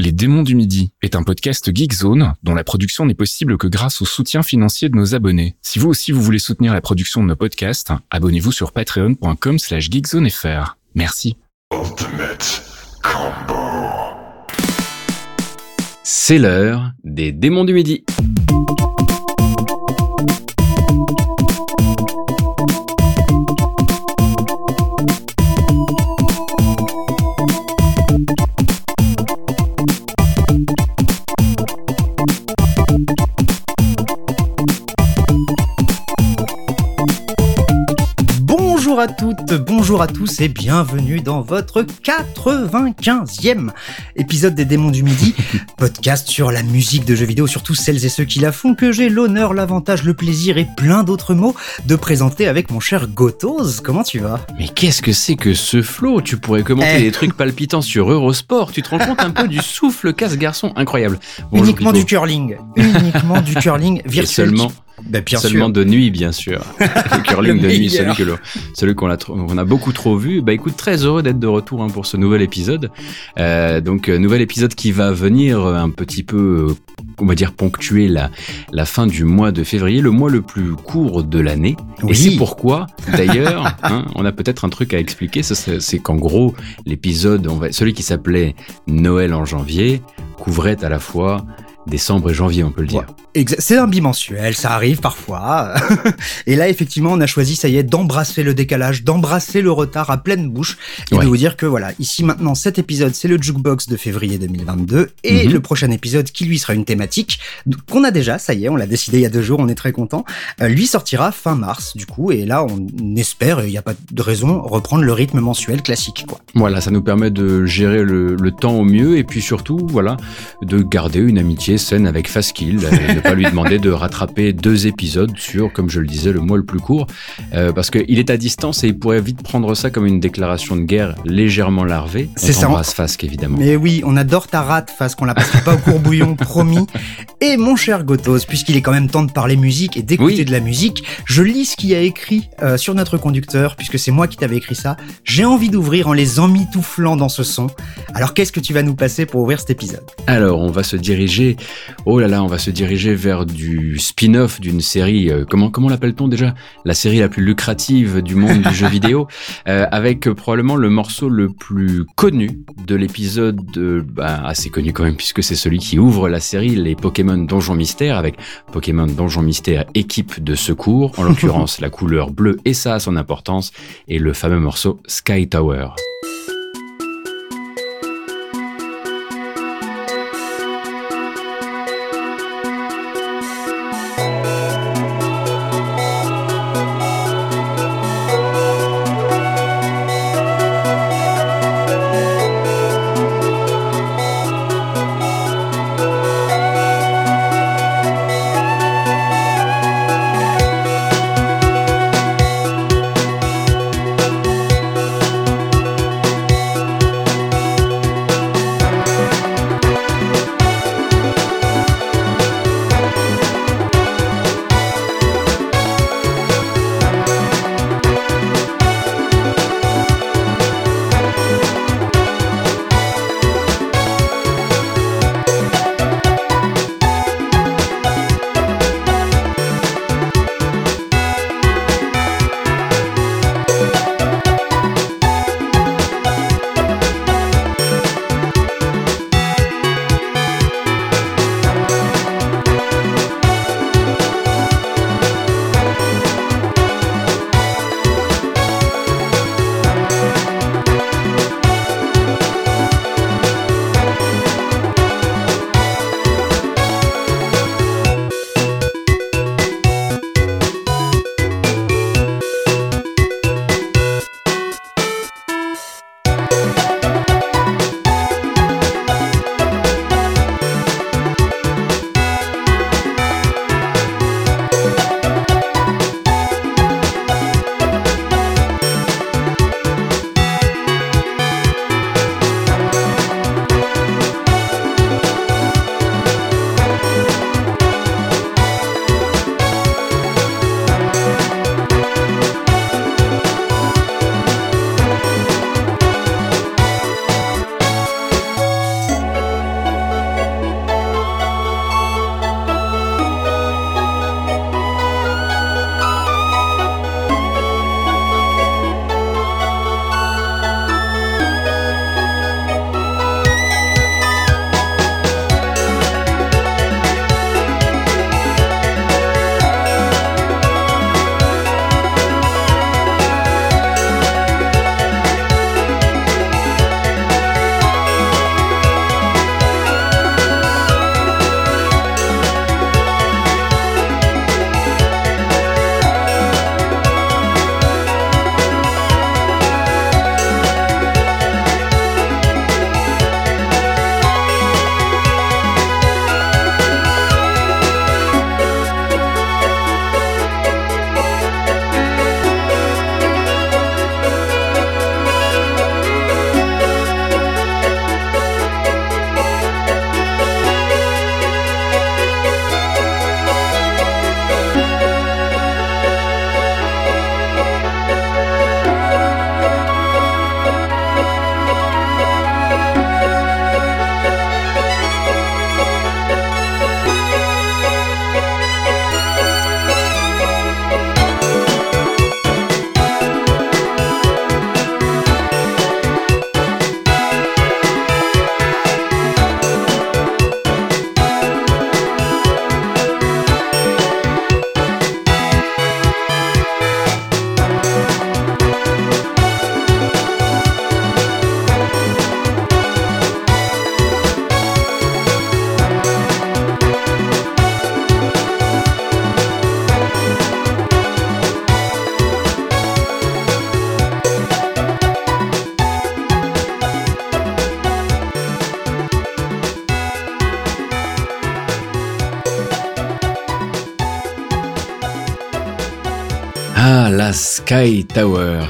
Les Démons du Midi est un podcast Geekzone dont la production n'est possible que grâce au soutien financier de nos abonnés. Si vous aussi vous voulez soutenir la production de nos podcasts, abonnez-vous sur patreon.com slash geekzonefr. Merci. C'est l'heure des Démons du Midi. Bonjour à tous et bienvenue dans votre 95e épisode des Démons du Midi, podcast sur la musique de jeux vidéo, sur tous celles et ceux qui la font, que j'ai l'honneur, l'avantage, le plaisir et plein d'autres mots de présenter avec mon cher Gotos. Comment tu vas? Mais qu'est-ce que c'est que ce flow? Tu pourrais commenter Eh. des trucs palpitants sur Eurosport, tu te rends compte un peu du souffle casse-garçon incroyable. Bonjour, Uniquement du curling, uniquement du curling Et virtuel. seulement, Bah, bien seulement sûr. de nuit, bien sûr. Le curling Le de nuit, celui que qu'on a, trop- on a beaucoup trop vu. Bah écoute, très heureux d'être de retour hein, pour ce nouvel épisode. Euh, donc, euh, nouvel épisode qui va venir euh, un petit peu, on va dire, ponctuer la, la fin du mois de février, le mois le plus court de l'année. Oui. Et c'est pourquoi, d'ailleurs, hein, on a peut-être un truc à expliquer. C'est qu'en gros, l'épisode, celui qui s'appelait Noël en janvier, couvrait à la fois décembre et janvier, on peut le dire. C'est un bimensuel, ça arrive parfois. et là, effectivement, on a choisi, ça y est, d'embrasser le décalage, d'embrasser le retard à pleine bouche et Ouais. de vous dire que voilà, ici maintenant, cet épisode, c'est le Jukebox de février 2022 et Mhm. le prochain épisode qui lui sera une thématique qu'on a déjà, ça y est, on l'a décidé il y a deux jours, on est très content. Euh, lui sortira fin mars, du coup, et là, on espère, il n'y a pas de raison, reprendre le rythme mensuel classique, quoi. Voilà, ça nous permet de gérer le, le temps au mieux et puis surtout, voilà, de garder une amitié saine avec Faskill et ne pas lui demander de rattraper deux épisodes sur, comme je le disais, le mois le plus court, euh, parce qu'il est à distance et il pourrait vite prendre ça comme une déclaration de guerre légèrement larvée. On C'est ça. t'embrasse Fask, évidemment. Mais oui, on adore ta rate face qu'on la passera pas au courbouillon, promis. Et mon cher Gotos, puisqu'il est quand même temps de parler musique et d'écouter Oui. de la musique, je lis ce qu'il y a écrit euh, sur notre conducteur, puisque c'est moi qui t'avais écrit ça. J'ai envie d'ouvrir en les emmitouflant dans ce son. Alors qu'est-ce que tu vas nous passer pour ouvrir cet épisode? Alors, on va se diriger, oh là là, on va se diriger vers du spin-off d'une série, euh, comment, comment l'appelle-t-on déjà? La série la plus lucrative du monde du jeu vidéo, euh, avec euh, probablement le morceau le plus connu de l'épisode, bah, assez connu quand même, puisque c'est celui qui ouvre la série, les Pokémon Donjon Mystère, avec Pokémon Donjon Mystère équipe de secours, en l'occurrence la couleur bleue, et ça a son importance, et le fameux morceau Sky Tower.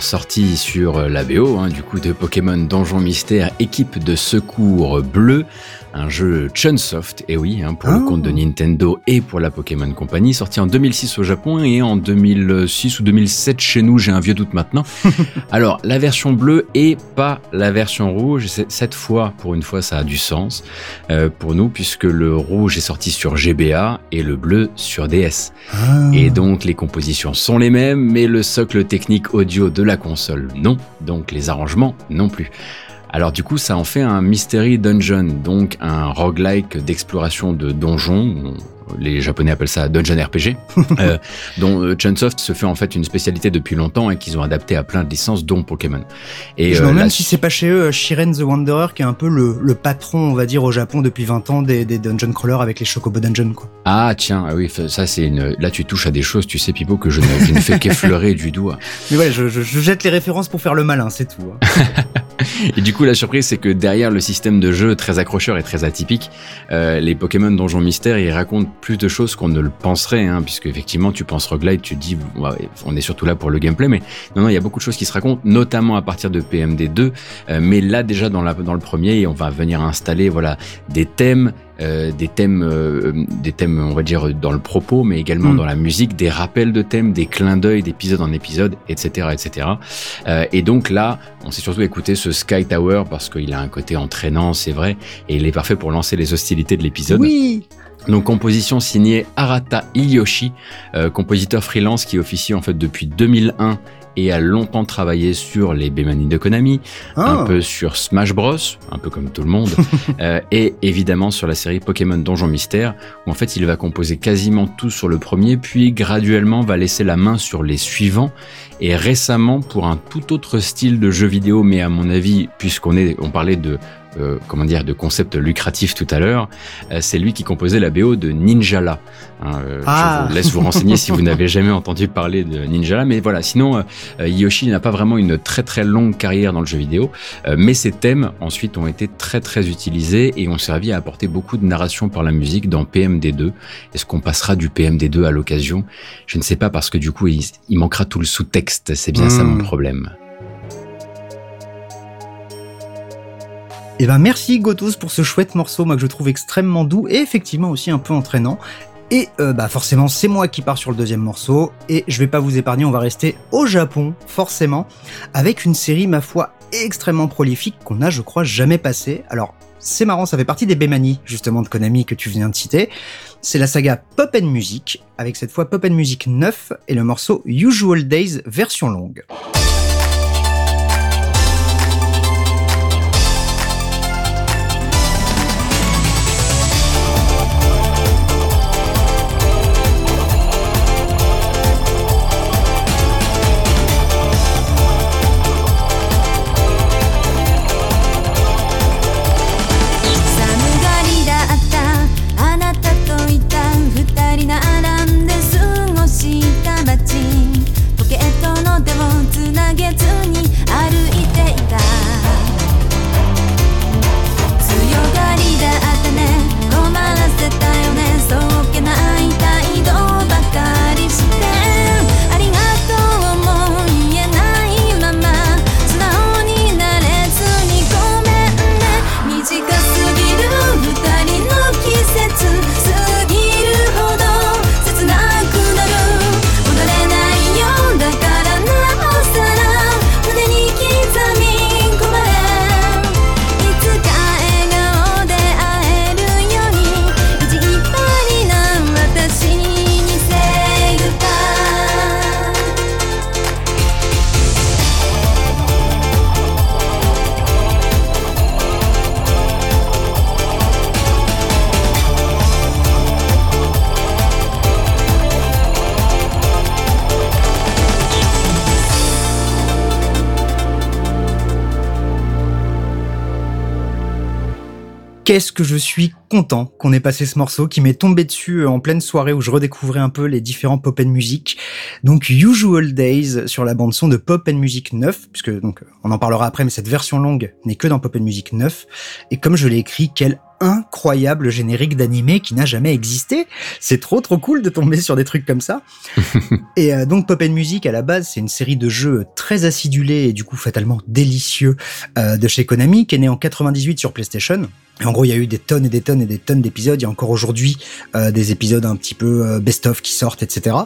Sortie sur la BO, hein, du coup de Pokémon Donjon Mystère, équipe de secours bleu, jeu Chunsoft, et oui, hein, pour le compte de ah. Nintendo et pour la Pokémon Company, sorti en 2006 au Japon et en 2006 ou 2007 chez nous, j'ai un vieux doute maintenant. Alors, la version bleue et pas la version rouge, cette fois, pour une fois, ça a du sens euh, pour nous, puisque le rouge est sorti sur GBA et le bleu sur DS. Ah. Et donc, les compositions sont les mêmes, mais le socle technique audio de la console, non. Donc, les arrangements non plus. Alors du coup, ça en fait un Mystery Dungeon, donc un roguelike d'exploration de donjons les Japonais appellent ça Dungeon RPG, euh, dont euh, Chunsoft se fait en fait une spécialité depuis longtemps et qu'ils ont adapté à plein de licences, dont Pokémon. Et je me euh, demande si c'est pas chez eux Shiren the Wanderer qui est un peu le, patron, on va dire, au Japon depuis 20 ans des, dungeon crawlers avec les Chocobo Dungeon, quoi. Ah tiens, ah oui, ça c'est une. Là, tu touches à des choses, tu sais, Pipo, que je ne, fais qu'effleurer du doigt. Mais ouais, je, jette les références pour faire le malin, c'est tout. Hein. et du coup, la surprise, c'est que derrière le système de jeu très accrocheur et très atypique, les Pokémon Donjon Mystère, ils racontent plus de choses qu'on ne le penserait, hein, puisque effectivement tu penses roguelite, tu dis on est surtout là pour le gameplay, mais non non il y a beaucoup de choses qui se racontent, notamment à partir de PMD 2, euh, mais là déjà dans, la, dans le premier on va venir installer voilà des thèmes euh, des thèmes, euh, des thèmes, on va dire dans le propos, mais également mm. dans la musique, des rappels de thèmes, des clins d'œil d'épisode en épisode, etc., etc. Euh, et donc là, on s'est surtout écouté ce Sky Tower parce qu'il a un côté entraînant, c'est vrai, et il est parfait pour lancer les hostilités de l'épisode. Oui. Donc composition signée Arata Iyoshi, euh, compositeur freelance qui officie en fait depuis 2001 et a longtemps travaillé sur les Bemani de Konami, un ah. peu sur Smash Bros, un peu comme tout le monde, euh, et évidemment sur la série Pokémon Donjon Mystère, où en fait il va composer quasiment tout sur le premier, puis graduellement va laisser la main sur les suivants, et récemment pour un tout autre style de jeu vidéo, mais à mon avis, puisqu'on est, on parlait de euh, comment dire, de concept lucratif tout à l'heure, euh, c'est lui qui composait la BO de Ninjala. Hein, euh, ah. Je vous laisse vous renseigner si vous n'avez jamais entendu parler de Ninjala, mais voilà. Sinon, Yoshi n'a pas vraiment une très très longue carrière dans le jeu vidéo, mais ses thèmes ensuite ont été très très utilisés et ont servi à apporter beaucoup de narration par la musique dans PMD2. Est-ce qu'on passera du PMD2 à l'occasion? Je ne sais pas parce que du coup il, manquera tout le sous-texte. C'est bien ça mon hmm. problème. Et eh ben merci Gotos pour ce chouette morceau, moi que je trouve extrêmement doux et effectivement aussi un peu entraînant. Et euh, bah forcément c'est moi qui pars sur le deuxième morceau et je vais pas vous épargner, on va rester au Japon forcément avec une série ma foi extrêmement prolifique qu'on a je crois jamais passé. Alors c'est marrant, ça fait partie des Bemani justement de Konami que tu viens de citer. C'est la saga Pop Music avec cette fois Pop Music 9 et le morceau Usual Days version longue. 'Ce que je suis content qu'on ait passé ce morceau qui m'est tombé dessus euh, en pleine soirée où je redécouvrais un peu les différents pop and music. Donc Usual Days sur la bande son de Pop and Music 9 puisque on en parlera après mais cette version longue n'est que dans Pop and Music 9 et comme je l'ai écrit quelle incroyable générique d'animé qui n'a jamais existé. C'est trop trop cool de tomber sur des trucs comme ça. et euh, donc Pop Music à la base, c'est une série de jeux très acidulés et du coup fatalement délicieux euh, de chez Konami qui est né en 98 sur PlayStation. Et en gros, il y a eu des tonnes et des tonnes et des tonnes d'épisodes. Il y a encore aujourd'hui euh, des épisodes un petit peu best-of qui sortent, etc.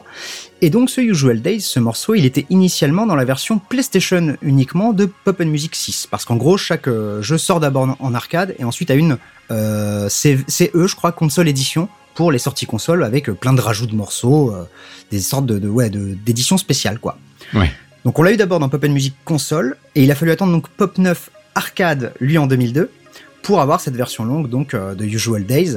Et donc, ce Usual Days, ce morceau, il était initialement dans la version PlayStation uniquement de Pop Music 6. Parce qu'en gros, chaque jeu sort d'abord en arcade et ensuite à une euh, CE, je crois, console édition pour les sorties console avec plein de rajouts de morceaux, des sortes de, de ouais, d'éditions spéciales, quoi. Ouais. Donc, on l'a eu d'abord dans Pop Music console et il a fallu attendre donc Pop 9 arcade, lui, en 2002 pour avoir cette version longue donc euh, de Usual Days,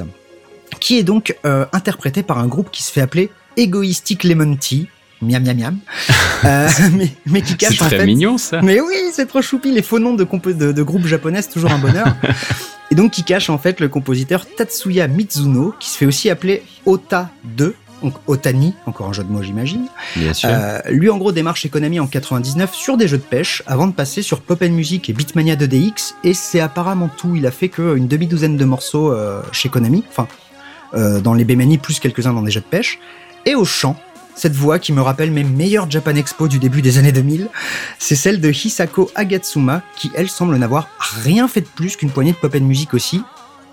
qui est donc euh, interprétée par un groupe qui se fait appeler Egoistic Lemon Tea. Miam miam miam. euh, mais, mais, qui cache en fait. C'est très mignon ça. Mais oui, c'est trop choupi. Les faux noms de, de, de groupes japonais, c'est toujours un bonheur. Et donc qui cache en fait le compositeur Tatsuya Mizuno, qui se fait aussi appeler Ota 2 donc Otani, encore un jeu de mots j'imagine. Bien sûr. Euh, lui en gros démarre chez Konami en 99 sur des jeux de pêche avant de passer sur Pop Music et Beatmania 2DX et c'est apparemment tout. Il a fait qu'une demi-douzaine de morceaux euh, chez Konami, enfin dans les Bemani plus quelques-uns dans des jeux de pêche. Et au chant, cette voix qui me rappelle mes meilleurs Japan Expo du début des années 2000, c'est celle de Hisako Agatsuma qui elle semble n'avoir rien fait de plus qu'une poignée de Pop Music aussi.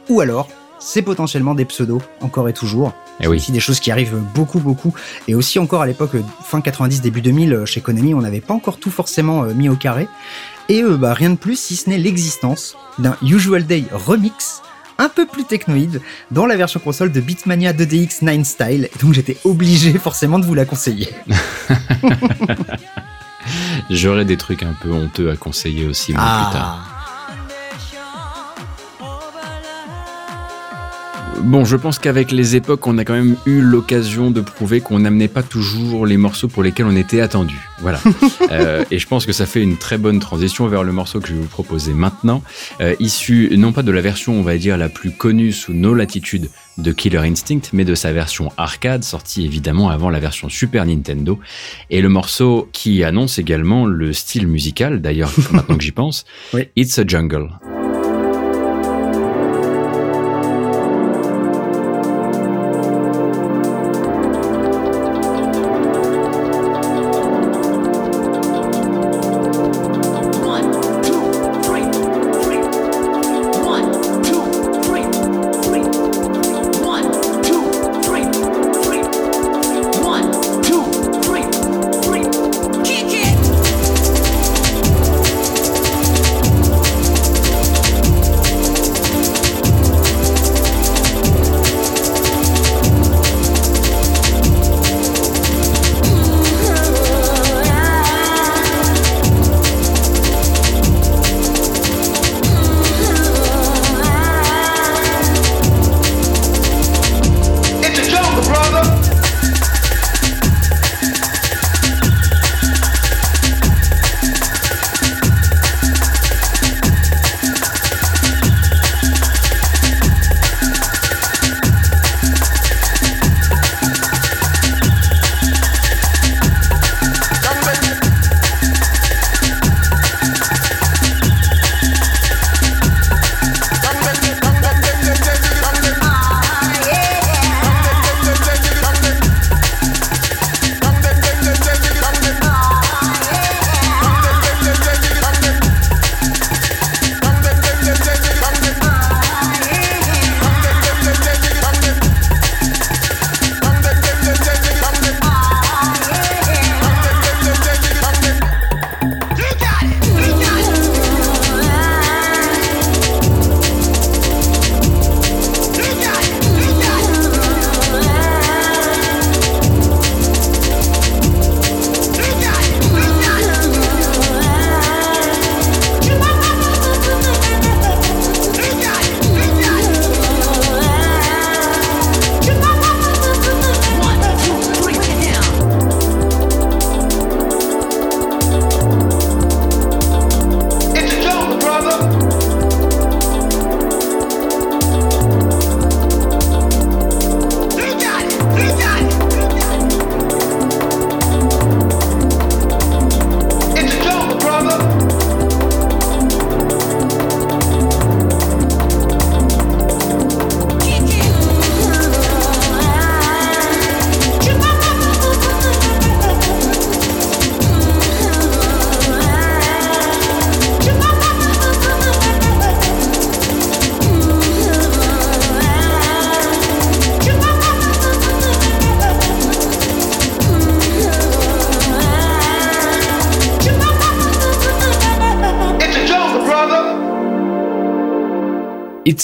Ou alors, c'est potentiellement des pseudos, encore et toujours. Et oui. aussi des choses qui arrivent beaucoup, beaucoup. Et aussi encore à l'époque, fin 90, début 2000, chez Konami, on n'avait pas encore tout forcément mis au carré. Et euh, bah, rien de plus si ce n'est l'existence d'un Usual Day remix un peu plus technoïde dans la version console de Beatmania 2DX 9 Style. Donc j'étais obligé forcément de vous la conseiller. J'aurais des trucs un peu honteux à conseiller aussi moi, ah. plus tard. Bon, je pense qu'avec les époques, on a quand même eu l'occasion de prouver qu'on n'amenait pas toujours les morceaux pour lesquels on était attendu. Voilà. euh, et je pense que ça fait une très bonne transition vers le morceau que je vais vous proposer maintenant, euh, issu non pas de la version, on va dire, la plus connue sous nos latitudes de Killer Instinct, mais de sa version arcade, sortie évidemment avant la version Super Nintendo. Et le morceau qui annonce également le style musical, d'ailleurs, maintenant que j'y pense, oui. It's a Jungle.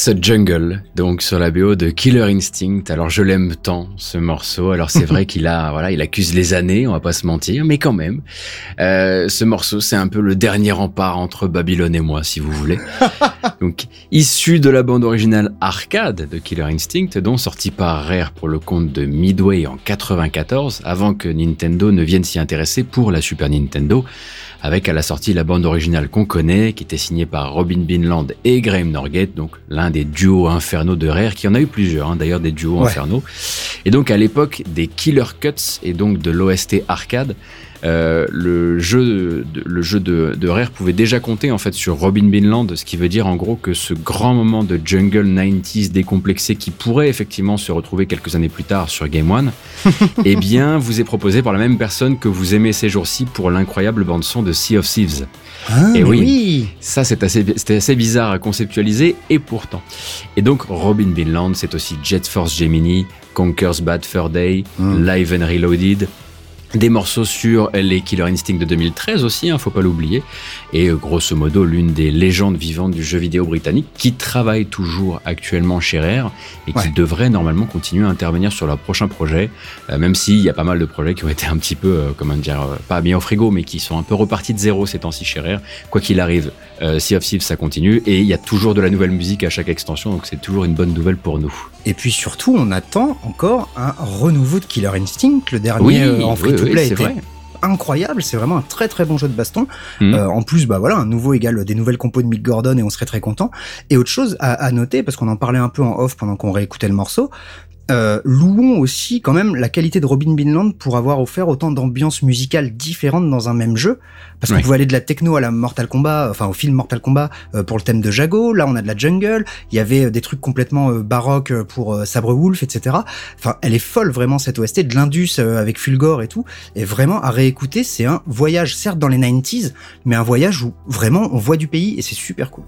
It's a Jungle, donc sur la BO de Killer Instinct. Alors je l'aime tant ce morceau. Alors c'est vrai qu'il a, voilà, il accuse les années, on va pas se mentir, mais quand même, euh, ce morceau c'est un peu le dernier rempart entre Babylone et moi, si vous voulez. donc issu de la bande originale arcade de Killer Instinct, dont sorti par Rare pour le compte de Midway en 94, avant que Nintendo ne vienne s'y intéresser pour la Super Nintendo avec à la sortie la bande originale qu'on connaît, qui était signée par Robin Binland et Graham Norgate, donc l'un des duos infernaux de Rare, qui en a eu plusieurs, hein, d'ailleurs des duos infernaux. Et donc à l'époque des Killer Cuts et donc de l'OST arcade, euh, le jeu, de, le jeu de, de, Rare pouvait déjà compter en fait sur Robin Binland, ce qui veut dire en gros que ce grand moment de jungle 90s décomplexé qui pourrait effectivement se retrouver quelques années plus tard sur Game One, eh bien vous est proposé par la même personne que vous aimez ces jours-ci pour l'incroyable bande son de Sea of Thieves. Ah, et oui, ça c'est assez, c'était assez bizarre à conceptualiser et pourtant. Et donc Robin Binland, c'est aussi Jet Force Gemini, Conker's Bad Fur Day, hmm. Live and Reloaded, des morceaux sur les Killer Instinct de 2013 aussi, hein, faut pas l'oublier. Et euh, grosso modo, l'une des légendes vivantes du jeu vidéo britannique qui travaille toujours actuellement chez Rare et qui devrait normalement continuer à intervenir sur leur prochain projet, euh, même s'il y a pas mal de projets qui ont été un petit peu, euh, comment dire, pas bien au frigo, mais qui sont un peu repartis de zéro ces temps-ci chez Rare. Quoi qu'il arrive, Sea of Thieves ça continue et il y a toujours de la nouvelle musique à chaque extension, donc c'est toujours une bonne nouvelle pour nous. Et puis surtout, on attend encore un renouveau de Killer Instinct, le dernier oui, en free oui, était vrai. incroyable. C'est vraiment un très très bon jeu de baston. Hmm. Euh, en plus, bah voilà, un nouveau égal des nouvelles compos de Mick Gordon et on serait très content. Et autre chose à, à noter, parce qu'on en parlait un peu en off pendant qu'on réécoutait le morceau, euh, louons aussi quand même la qualité de Robin Binland pour avoir offert autant d'ambiances musicales différentes dans un même jeu. Parce qu'on pouvait aller de la techno à la Mortal Kombat, enfin au film Mortal Kombat euh, pour le thème de Jago. Là, on a de la jungle. Il y avait des trucs complètement euh, baroques pour Sabre Wolf, etc. Enfin, elle est folle vraiment cette OST de l'Indus avec Fulgore et tout. Et vraiment à réécouter, c'est un voyage certes dans les 90s, mais un voyage où vraiment on voit du pays et c'est super cool.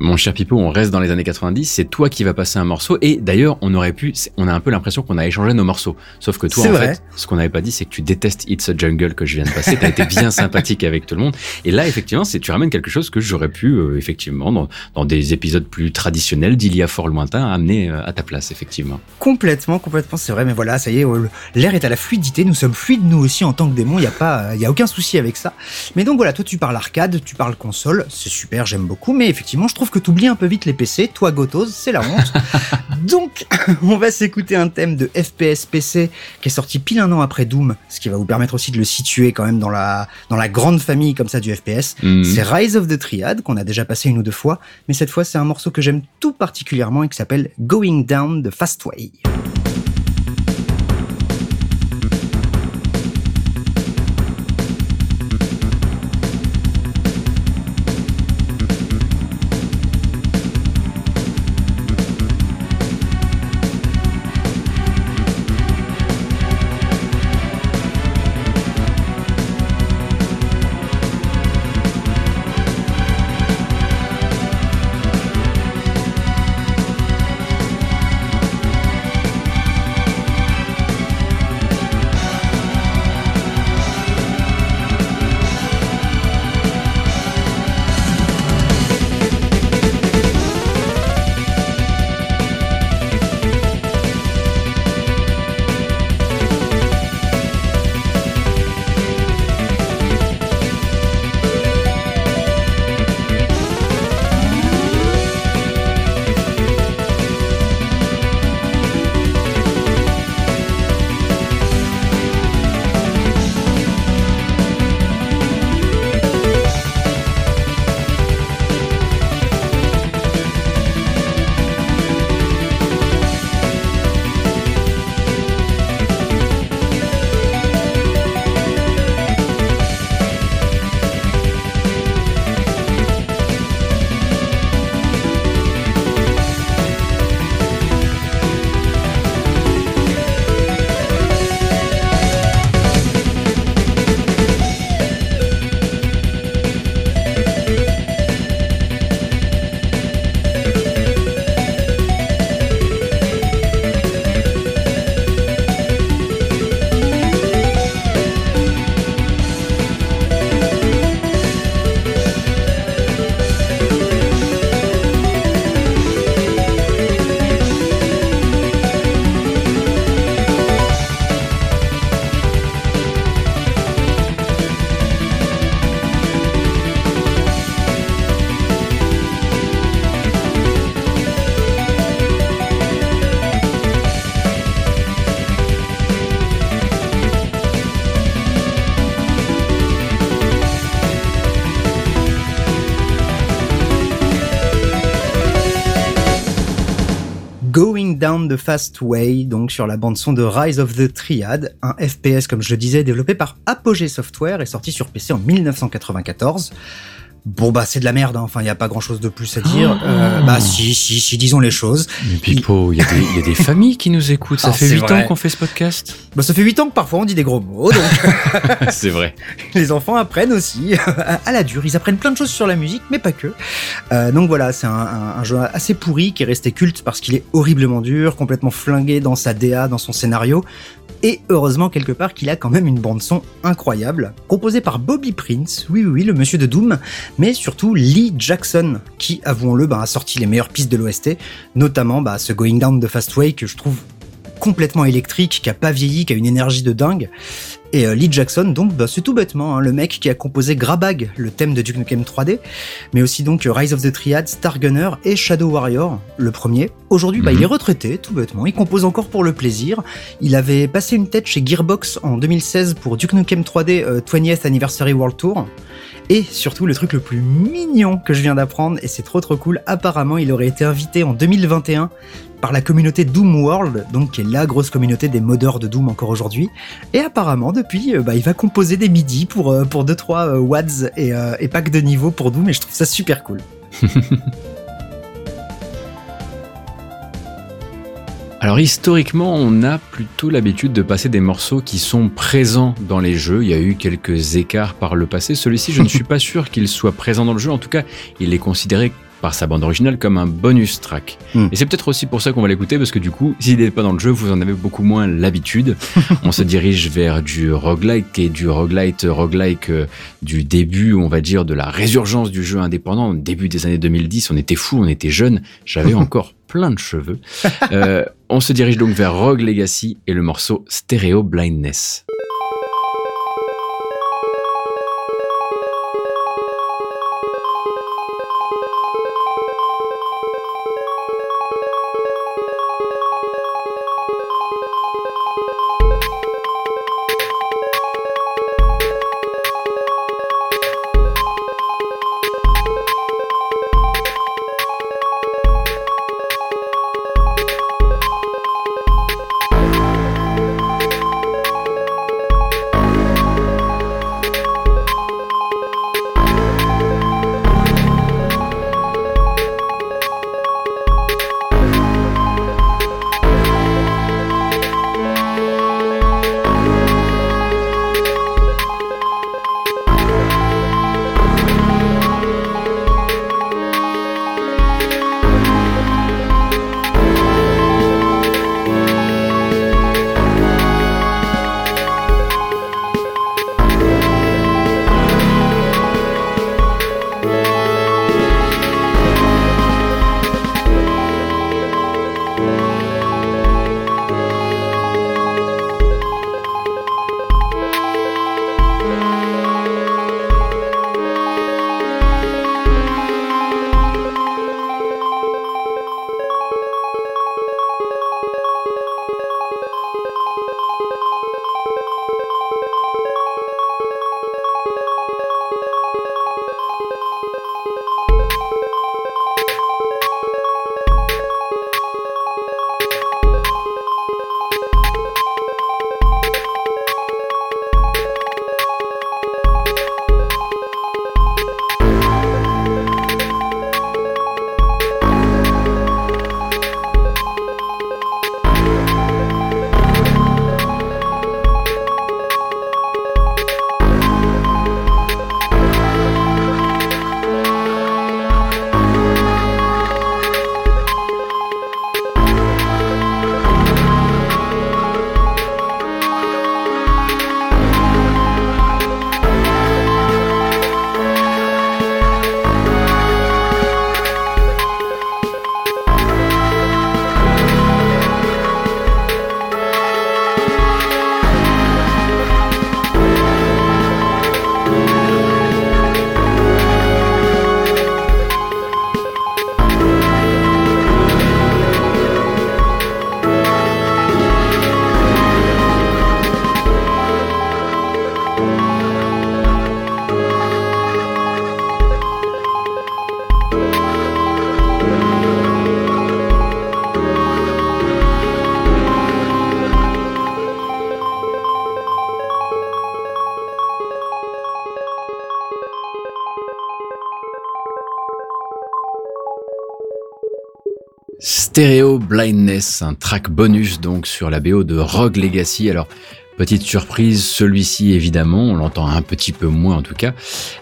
Mon cher Pipo, on reste dans les années 90, c'est toi qui vas passer un morceau. Et d'ailleurs, on aurait pu, on a un peu l'impression qu'on a échangé nos morceaux. Sauf que toi, en fait, ce qu'on n'avait pas dit, c'est que tu détestes It's a Jungle que je viens de passer. T'as été bien sympathique avec tout le monde. Et là, effectivement, c'est tu ramènes quelque chose que j'aurais pu, euh, effectivement, dans, dans, des épisodes plus traditionnels d'il y a fort lointain, amener euh, à ta place, effectivement. Complètement, complètement, c'est vrai. Mais voilà, ça y est, euh, l'air est à la fluidité. Nous sommes fluides, nous aussi, en tant que démons. Il n'y a pas, il y a aucun souci avec ça. Mais donc voilà, toi, tu parles arcade, tu parles console. C'est super, j'aime beaucoup. Mais effectivement, je trouve que tu oublies un peu vite les PC. Toi, Gotos, c'est la honte. Donc, on va s'écouter un thème de FPS PC qui est sorti pile un an après Doom, ce qui va vous permettre aussi de le situer quand même dans la, dans la grande famille comme ça du FPS. Mhm. C'est Rise of the Triad qu'on a déjà passé une ou deux fois, mais cette fois c'est un morceau que j'aime tout particulièrement et qui s'appelle Going Down the Fast Way. Down the Fast Way, donc sur la bande son de Rise of the Triad, un FPS comme je le disais développé par Apogee Software et sorti sur PC en 1994. Bon bah c'est de la merde, hein. enfin il y a pas grand chose de plus à dire. Oh. Euh, bah si si si disons les choses. Mais Pipo, il y, a des- il y a des familles qui nous écoutent. Ça Ah, fait c'est 8 vrai. ans qu'on fait ce podcast. Bah ça fait 8 ans que parfois on dit des gros mots, donc C'est vrai. les enfants apprennent aussi à à la dure. Ils apprennent plein de choses sur la musique, mais pas que. Euh, donc voilà, c'est un, un- un jeu assez pourri qui est resté culte parce qu'il est horriblement dur, complètement flingué dans sa DA, dans son scénario. Et heureusement quelque part qu'il a quand même une bande son incroyable, composée par Bobby Prince, oui oui oui, le monsieur de Doom, mais surtout Lee Jackson, qui avouons-le bah, a sorti les meilleures pistes de l'OST, notamment bah, ce Going Down the Fast Way que je trouve complètement électrique, qui a pas vieilli, qui a une énergie de dingue. Et euh, Lee Jackson, donc, bah, c'est tout bêtement hein, le mec qui a composé Grabag, le thème de Duke Nukem 3D, mais aussi donc euh, Rise of the Triad, Stargunner et Shadow Warrior, le premier. Aujourd'hui, bah, Mhm. il est retraité, tout bêtement. Il compose encore pour le plaisir. Il avait passé une tête chez Gearbox en 2016 pour Duke Nukem 3D euh, 20th Anniversary World Tour. Et surtout, le truc le plus mignon que je viens d'apprendre, et c'est trop trop cool, apparemment, il aurait été invité en 2021 par la communauté Doom World, donc qui est la grosse communauté des modeurs de Doom encore aujourd'hui. Et apparemment, depuis, euh, bah, il va composer des midis pour euh, pour deux trois euh, wads et, euh, et packs de niveau pour Doom, et je trouve ça super cool. Alors historiquement, on a plutôt l'habitude de passer des morceaux qui sont présents dans les jeux. Il y a eu quelques écarts par le passé. Celui-ci, je ne suis pas sûr qu'il soit présent dans le jeu. En tout cas, il est considéré par sa bande originale comme un bonus track. Hmm. Et c'est peut-être aussi pour ça qu'on va l'écouter, parce que du coup, s'il n'est pas dans le jeu, vous en avez beaucoup moins l'habitude. on se dirige vers du roguelike et du roguelite roguelike euh, du début, on va dire, de la résurgence du jeu indépendant. Au début des années 2010, on était fous, on était jeunes. J'avais encore plein de cheveux. Euh, on se dirige donc vers Rogue Legacy et le morceau Stereo Blindness. Stereo Blindness, un track bonus donc sur la BO de Rogue Legacy. Alors Petite surprise, celui-ci évidemment, on l'entend un petit peu moins en tout cas.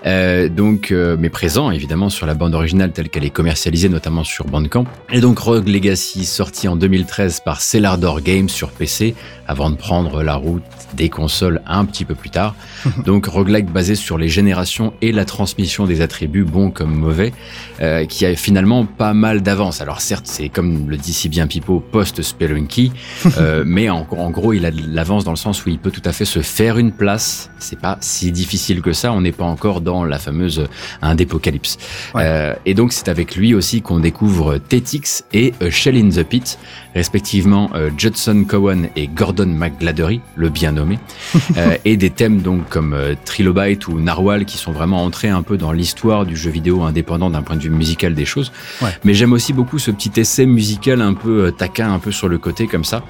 Euh, donc, euh, mais présent évidemment sur la bande originale telle qu'elle est commercialisée notamment sur Bandcamp. Et donc Rogue Legacy sorti en 2013 par Cellardor Games sur PC avant de prendre la route des consoles un petit peu plus tard. donc roguelike basé sur les générations et la transmission des attributs bons comme mauvais, euh, qui a finalement pas mal d'avance. Alors certes, c'est comme le dit si bien Pipo post-Spelunky, euh, mais en, en, gros il a de l'avance dans le sens où il peut tout à fait se faire une place. C'est pas si difficile que ça. On n'est pas encore dans la fameuse Indépocalypse. Euh, et donc c'est avec lui aussi qu'on découvre Tetix et Shell in the Pit, respectivement euh, Judson Cowan et Gordon McGladdery, le bien nommé, euh, et des thèmes donc comme euh, Trilobite ou Narwhal qui sont vraiment entrés un peu dans l'histoire du jeu vidéo indépendant d'un point de vue musical des choses. Ouais. Mais j'aime aussi beaucoup ce petit essai musical un peu taquin, un peu sur le côté comme ça,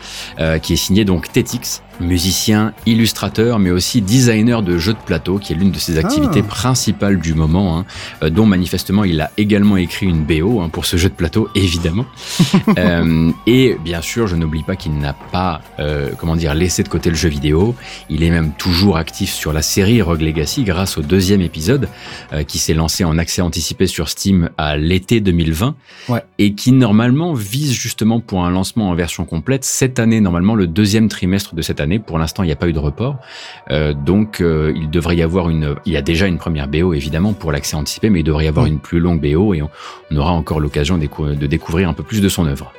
qui est signé donc Tetix, musicien, illustrateur, mais aussi designer de jeux de plateau, qui est l'une de ses activités ah. principales du moment, hein, dont manifestement il a également écrit une BO hein, pour ce jeu de plateau, évidemment. euh, et bien sûr, je n'oublie pas qu'il n'a pas, euh, comment dire, laissé de côté le jeu vidéo. Il est même toujours actif sur la série Rogue Legacy grâce au deuxième épisode, euh, qui s'est lancé en accès anticipé sur Steam à l'été 2020, ouais. et qui normalement vise justement pour un lancement en version complète cette année, normalement le deuxième trimestre de cette année pour l'instant, il n'y a pas eu de report. Euh, donc, euh, il devrait y avoir une. Il y a déjà une première BO évidemment pour l'accès anticipé, mais il devrait y avoir une plus longue BO et on, on aura encore l'occasion de découvrir un peu plus de son œuvre.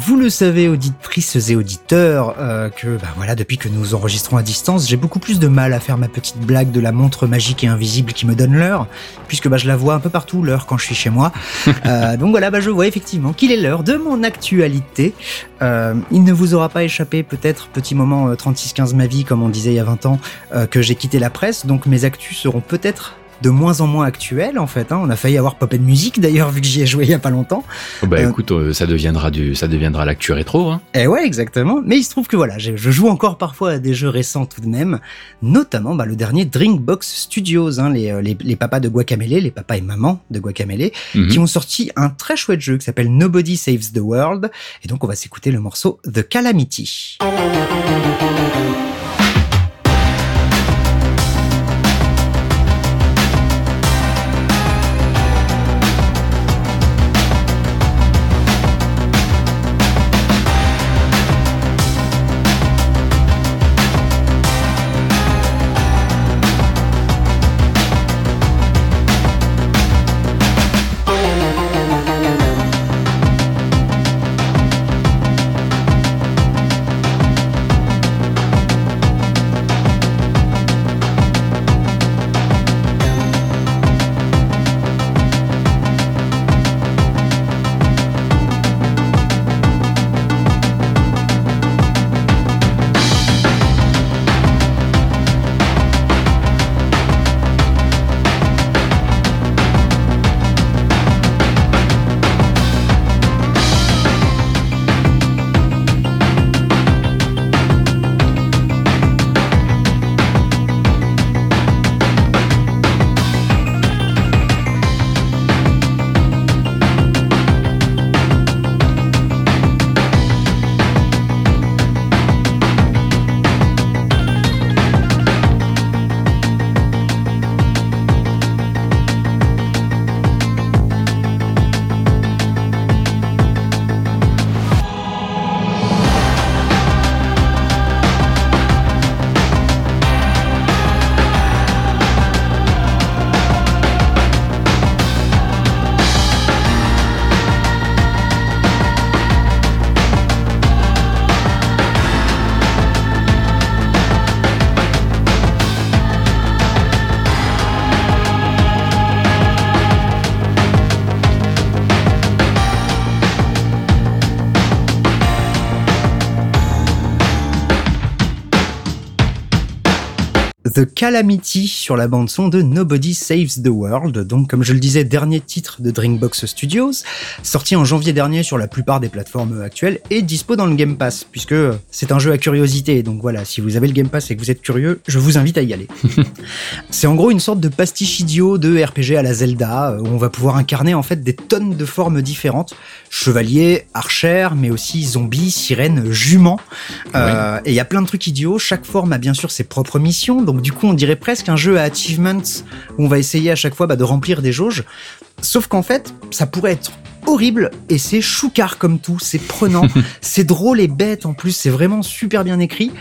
Vous le savez, auditrices et auditeurs, euh, que bah voilà, depuis que nous enregistrons à distance, j'ai beaucoup plus de mal à faire ma petite blague de la montre magique et invisible qui me donne l'heure, puisque bah, je la vois un peu partout l'heure quand je suis chez moi. euh, donc voilà, bah, je vois effectivement qu'il est l'heure de mon actualité. Euh, il ne vous aura pas échappé, peut-être petit moment 36-15 ma vie, comme on disait il y a 20 ans, que j'ai quitté la presse, donc mes actus seront peut-être de moins en moins actuel en fait. Hein. On a failli avoir Pop Music d'ailleurs vu que j'y ai joué il y a pas longtemps. Oh bah euh, écoute, euh, ça deviendra du, ça deviendra l'actu rétro. Hein. Et eh ouais, exactement. Mais il se trouve que voilà, je, je, joue encore parfois à des jeux récents tout de même, notamment bah, le dernier Drinkbox Studios, hein, les, les, les, papas de Guacamele, les papas et mamans de Guacamele, mm -hmm. qui ont sorti un très chouette jeu qui s'appelle Nobody Saves the World. Et donc on va s'écouter le morceau The Calamity. Calamity sur la bande son de Nobody Saves the World. Donc, comme je le disais, dernier titre de Drinkbox Studios, sorti en janvier dernier sur la plupart des plateformes actuelles et dispo dans le Game Pass, puisque c'est un jeu à curiosité. Donc voilà, si vous avez le Game Pass et que vous êtes curieux, je vous invite à y aller. c'est en gros une sorte de pastiche idiot de RPG à la Zelda, où on va pouvoir incarner en fait des tonnes de formes différentes. Chevalier, archer, mais aussi zombies, sirènes, juments. Euh, et il y a plein de trucs idiots. Chaque forme a bien sûr ses propres missions. Donc du coup, on dirait presque un jeu à achievements où on va essayer à chaque fois bah, de remplir des jauges. Sauf qu'en fait, ça pourrait être horrible et c'est choucard comme tout, c'est prenant, c'est drôle et bête en plus, c'est vraiment super bien écrit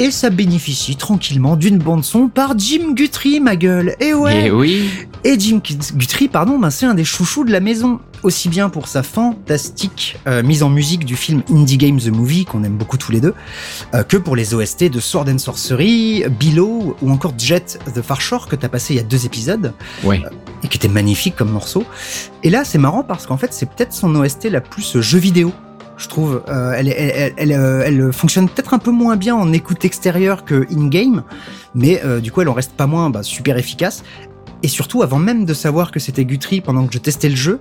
et ça bénéficie tranquillement d'une bande son par Jim Guthrie, ma gueule. Et ouais. Et oui. Et Jim Guthrie, pardon, ben c'est un des chouchous de la maison, aussi bien pour sa fantastique euh, mise en musique du film Indie Game the Movie qu'on aime beaucoup tous les deux, euh, que pour les OST de Sword and Sorcery, Below ou encore Jet the Far Shore que t'as passé il y a deux épisodes. Ouais. Euh, et qui était magnifique comme morceau. Et là, c'est marrant parce qu'en fait, c'est peut-être son OST la plus jeu vidéo je trouve. Euh, elle, euh, elle, fonctionne peut-être un peu moins bien en écoute extérieure que in-game, mais euh, du coup, elle en reste pas moins bah, super efficace. Et surtout, avant même de savoir que c'était Guthrie pendant que je testais le jeu,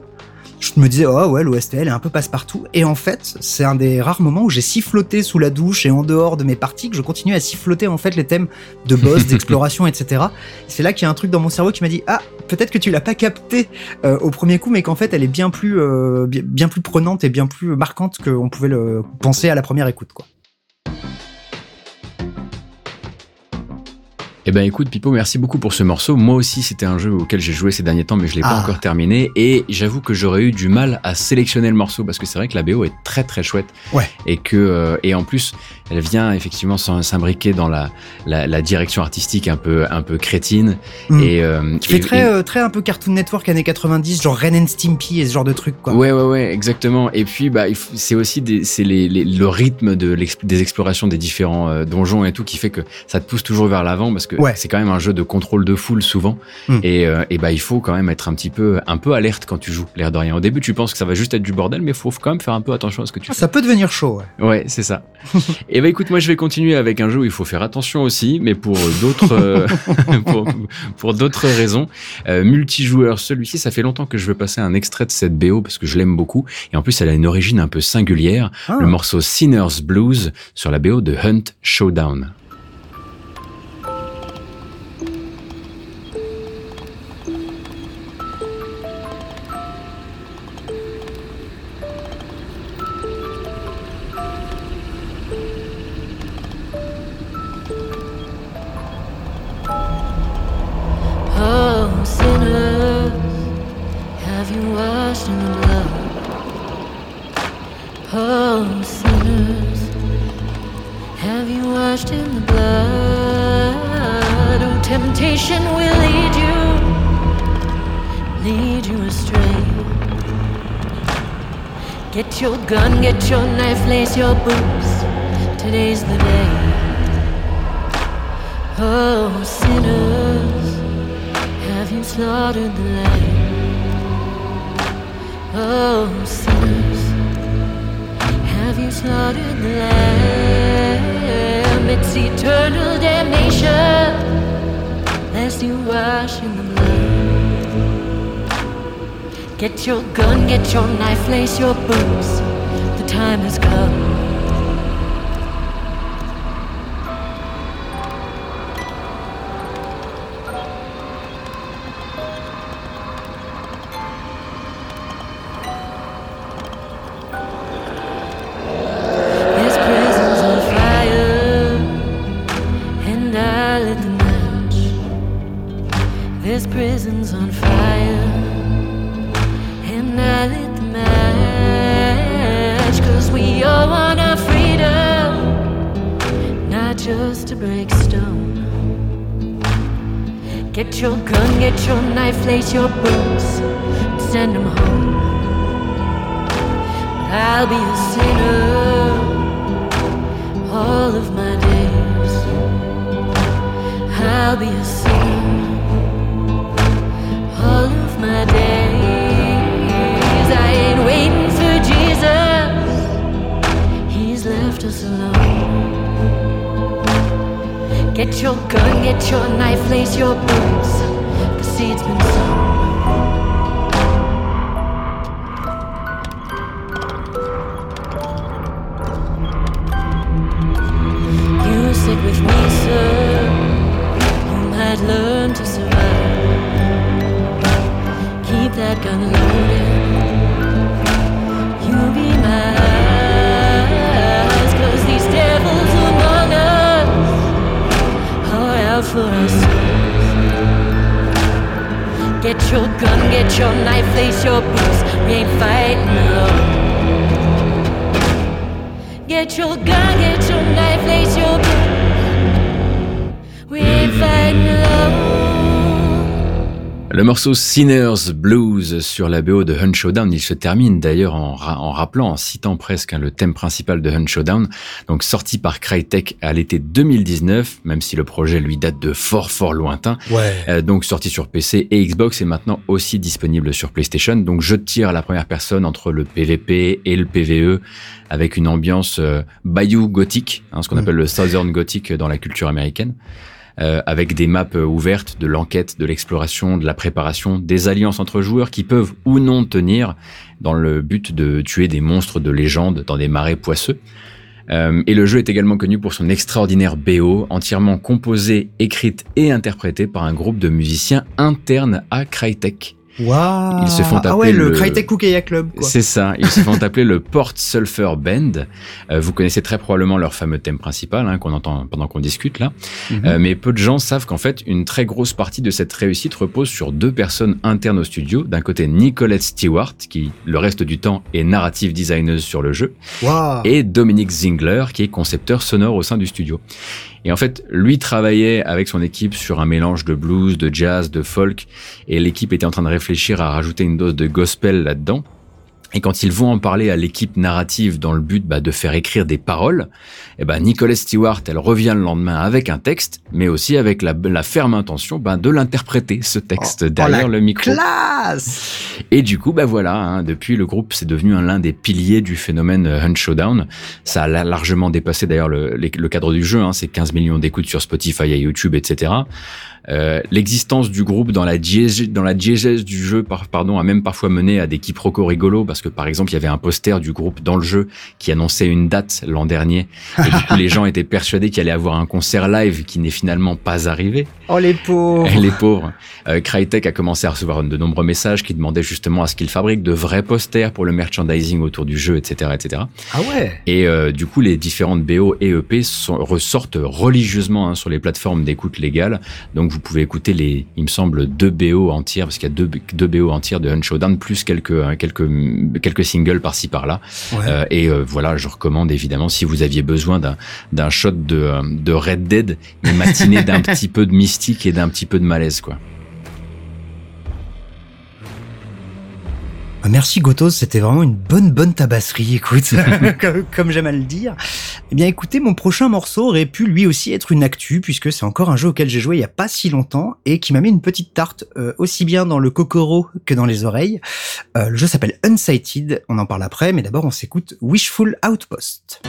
je me disais, oh ouais, l'OSTL est un peu passe-partout. Et en fait, c'est un des rares moments où j'ai siffloté sous la douche et en dehors de mes parties que je continue à siffloter en fait les thèmes de boss, d'exploration, etc. C'est là qu'il y a un truc dans mon cerveau qui m'a dit, ah, peut-être que tu l'as pas capté euh, au premier coup, mais qu'en fait, elle est bien plus, euh, bien plus prenante et bien plus marquante qu'on pouvait le penser à la première écoute, quoi. Eh ben écoute Pipo, merci beaucoup pour ce morceau. Moi aussi c'était un jeu auquel j'ai joué ces derniers temps mais je l'ai pas ah. encore terminé et j'avoue que j'aurais eu du mal à sélectionner le morceau parce que c'est vrai que la BO est très très chouette. Ouais. Et que euh, et en plus elle vient effectivement s'imbriquer dans la, la, direction artistique un peu un peu crétine hmm. et euh, qui fait très euh, très un peu Cartoon Network années 90 genre Ren and Stimpy et ce genre de truc quoi. Ouais ouais ouais exactement et puis bah c'est aussi c'est les, le rythme de des explorations des différents donjons et tout qui fait que ça te pousse toujours vers l'avant parce que ouais. c'est quand même un jeu de contrôle de foule souvent. Hmm. Et, euh, et, bah, il faut quand même être un petit peu, un peu alerte quand tu joues, l'air de rien. Au début, tu penses que ça va juste être du bordel, mais faut quand même faire un peu attention à ce que tu ah, fais. Ça peut devenir chaud, ouais. Ouais, c'est ça. et bah, écoute, moi, je vais continuer avec un jeu où il faut faire attention aussi, mais pour d'autres, euh, pour, pour d'autres raisons. Euh, multijoueur, celui-ci, ça fait longtemps que je veux passer un extrait de cette BO parce que je l'aime beaucoup. Et en plus, elle a une origine un peu singulière. Ah. Le morceau Sinner's Blues sur la BO de Hunt Showdown. Oh, get your gun, get your knife, lace your boots. Today's the day. Oh, sinners, have you slaughtered the lamb? Oh, sinners, have you slaughtered the lamb? It's eternal damnation, lest you wash in the mud Get your gun, get your knife, lace your boots. The time has come. Morceau Sinners Blues sur la BO de Hunt Showdown, il se termine d'ailleurs en, ra- en rappelant, en citant presque hein, le thème principal de Hunt Showdown, donc sorti par Crytek à l'été 2019, même si le projet lui date de fort fort lointain, Ouais. Euh, donc sorti sur PC et Xbox et maintenant aussi disponible sur PlayStation. Donc je tire à la première personne entre le PVP et le PVE avec une ambiance euh, bayou gothique, hein, ce qu'on Mm. appelle le Southern Gothic dans la culture américaine. Euh, avec des maps euh, ouvertes, de l'enquête, de l'exploration, de la préparation, des alliances entre joueurs qui peuvent ou non tenir dans le but de tuer des monstres de légende dans des marais poisseux. Euh, et le jeu est également connu pour son extraordinaire BO, entièrement composée, écrite et interprétée par un groupe de musiciens internes à Crytek. Waouh. Ils se font Ah ouais, appeler le le- Crytek Cookie Club. C'est ça, ils se font appeler le Port Sulphur Band. Euh, vous connaissez très probablement leur fameux thème principal hein, qu'on entend pendant qu'on discute là. Mhm. Euh, mais peu de gens savent qu'en fait, une très grosse partie de cette réussite repose sur deux personnes internes au studio. D'un côté, Nicolette Stewart, qui le reste du temps est narrative designer sur le jeu, Waouh. et Dominic Zingler, qui est concepteur sonore au sein du studio. Et en fait, lui travaillait avec son équipe sur un mélange de blues, de jazz, de folk, et l'équipe était en train de réfléchir à rajouter une dose de gospel là-dedans. Et quand ils vont en parler à l'équipe narrative dans le but bah, de faire écrire des paroles, eh ben Nicolas Stewart, elle revient le lendemain avec un texte, mais aussi avec la, la ferme intention bah, de l'interpréter ce texte Oh, derrière la le micro. Classe. Et du coup, bah voilà, hein, depuis le groupe, c'est devenu un l'un des piliers du phénomène euh, Hunt Showdown. Ça a la- largement dépassé d'ailleurs le, le cadre du jeu, hein, c'est 15 millions d'écoutes sur Spotify et YouTube, etc. Euh, L'existence du groupe dans la diégèse, dans la diégèse du jeu, par, pardon, a même parfois mené à des quiproquos rigolos parce que par exemple, il y avait un poster du groupe dans le jeu qui annonçait une date l'an dernier et du coup, les gens étaient persuadés qu'il allait avoir un concert live qui n'est finalement pas arrivé. Oh les pauvres. Les pauvres. Euh, Crytek a commencé à recevoir de nombreux messages qui demandaient justement à ce qu'ils fabriquent de vrais posters pour le merchandising autour du jeu, etc., etc. Ah ouais. Et euh, du coup, les différentes BO et EP sont, ressortent religieusement hein, sur les plateformes d'écoute légales. Donc, vous pouvez écouter les, il me semble, deux BO entières, parce qu'il y a deux, deux BO entières de Hunt Showdown, plus quelques, hein, quelques, quelques singles par-ci par-là. Ouais. Euh, et euh, voilà, je recommande évidemment si vous aviez besoin d'un d'un shot de, euh, de Red Dead, une matinée d'un petit peu de mystique et d'un petit peu de malaise, quoi. Merci Gotos, c'était vraiment une bonne bonne tabasserie, écoute, comme, j'aime à le dire. Eh bien écoutez, mon prochain morceau aurait pu lui aussi être une actu, puisque c'est encore un jeu auquel j'ai joué il y a pas si longtemps, et qui m'a mis une petite tarte, euh, aussi bien dans le cocoro que dans les oreilles. Euh, le jeu s'appelle Unsighted, on en parle après, mais d'abord on s'écoute Wishful Outpost.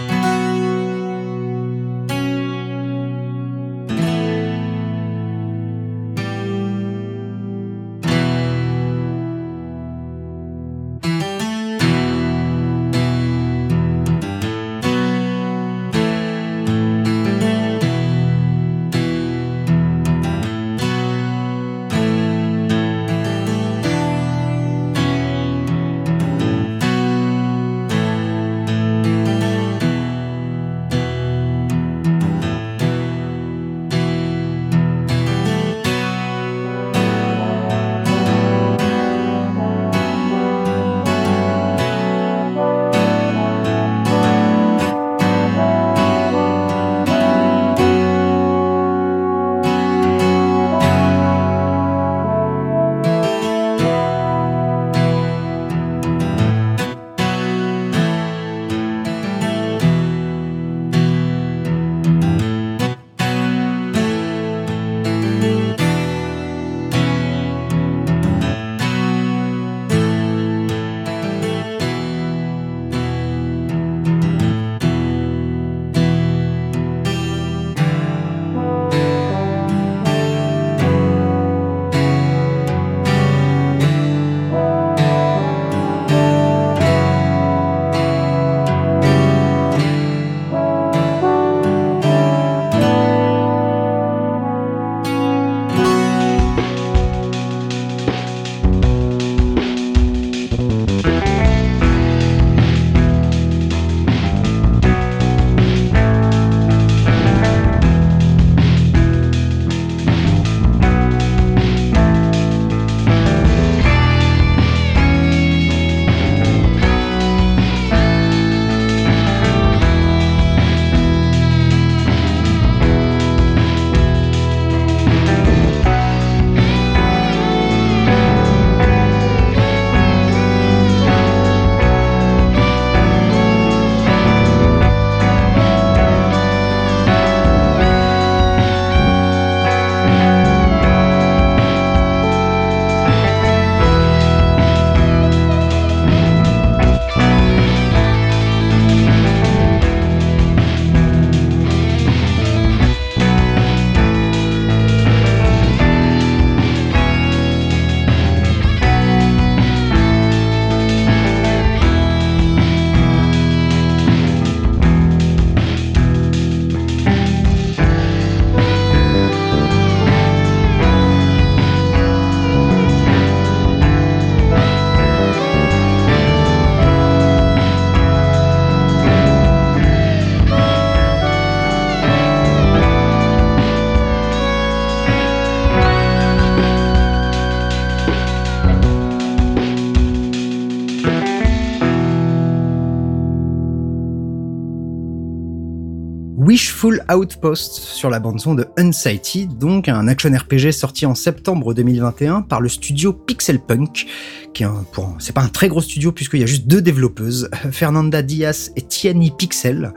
Outpost sur la bande-son de Unsighted, donc un action RPG sorti en septembre 2021 par le studio Pixelpunk, qui est un, c'est pas un très gros studio puisqu'il y a juste deux développeuses, Fernanda Diaz et Tiani Pixel.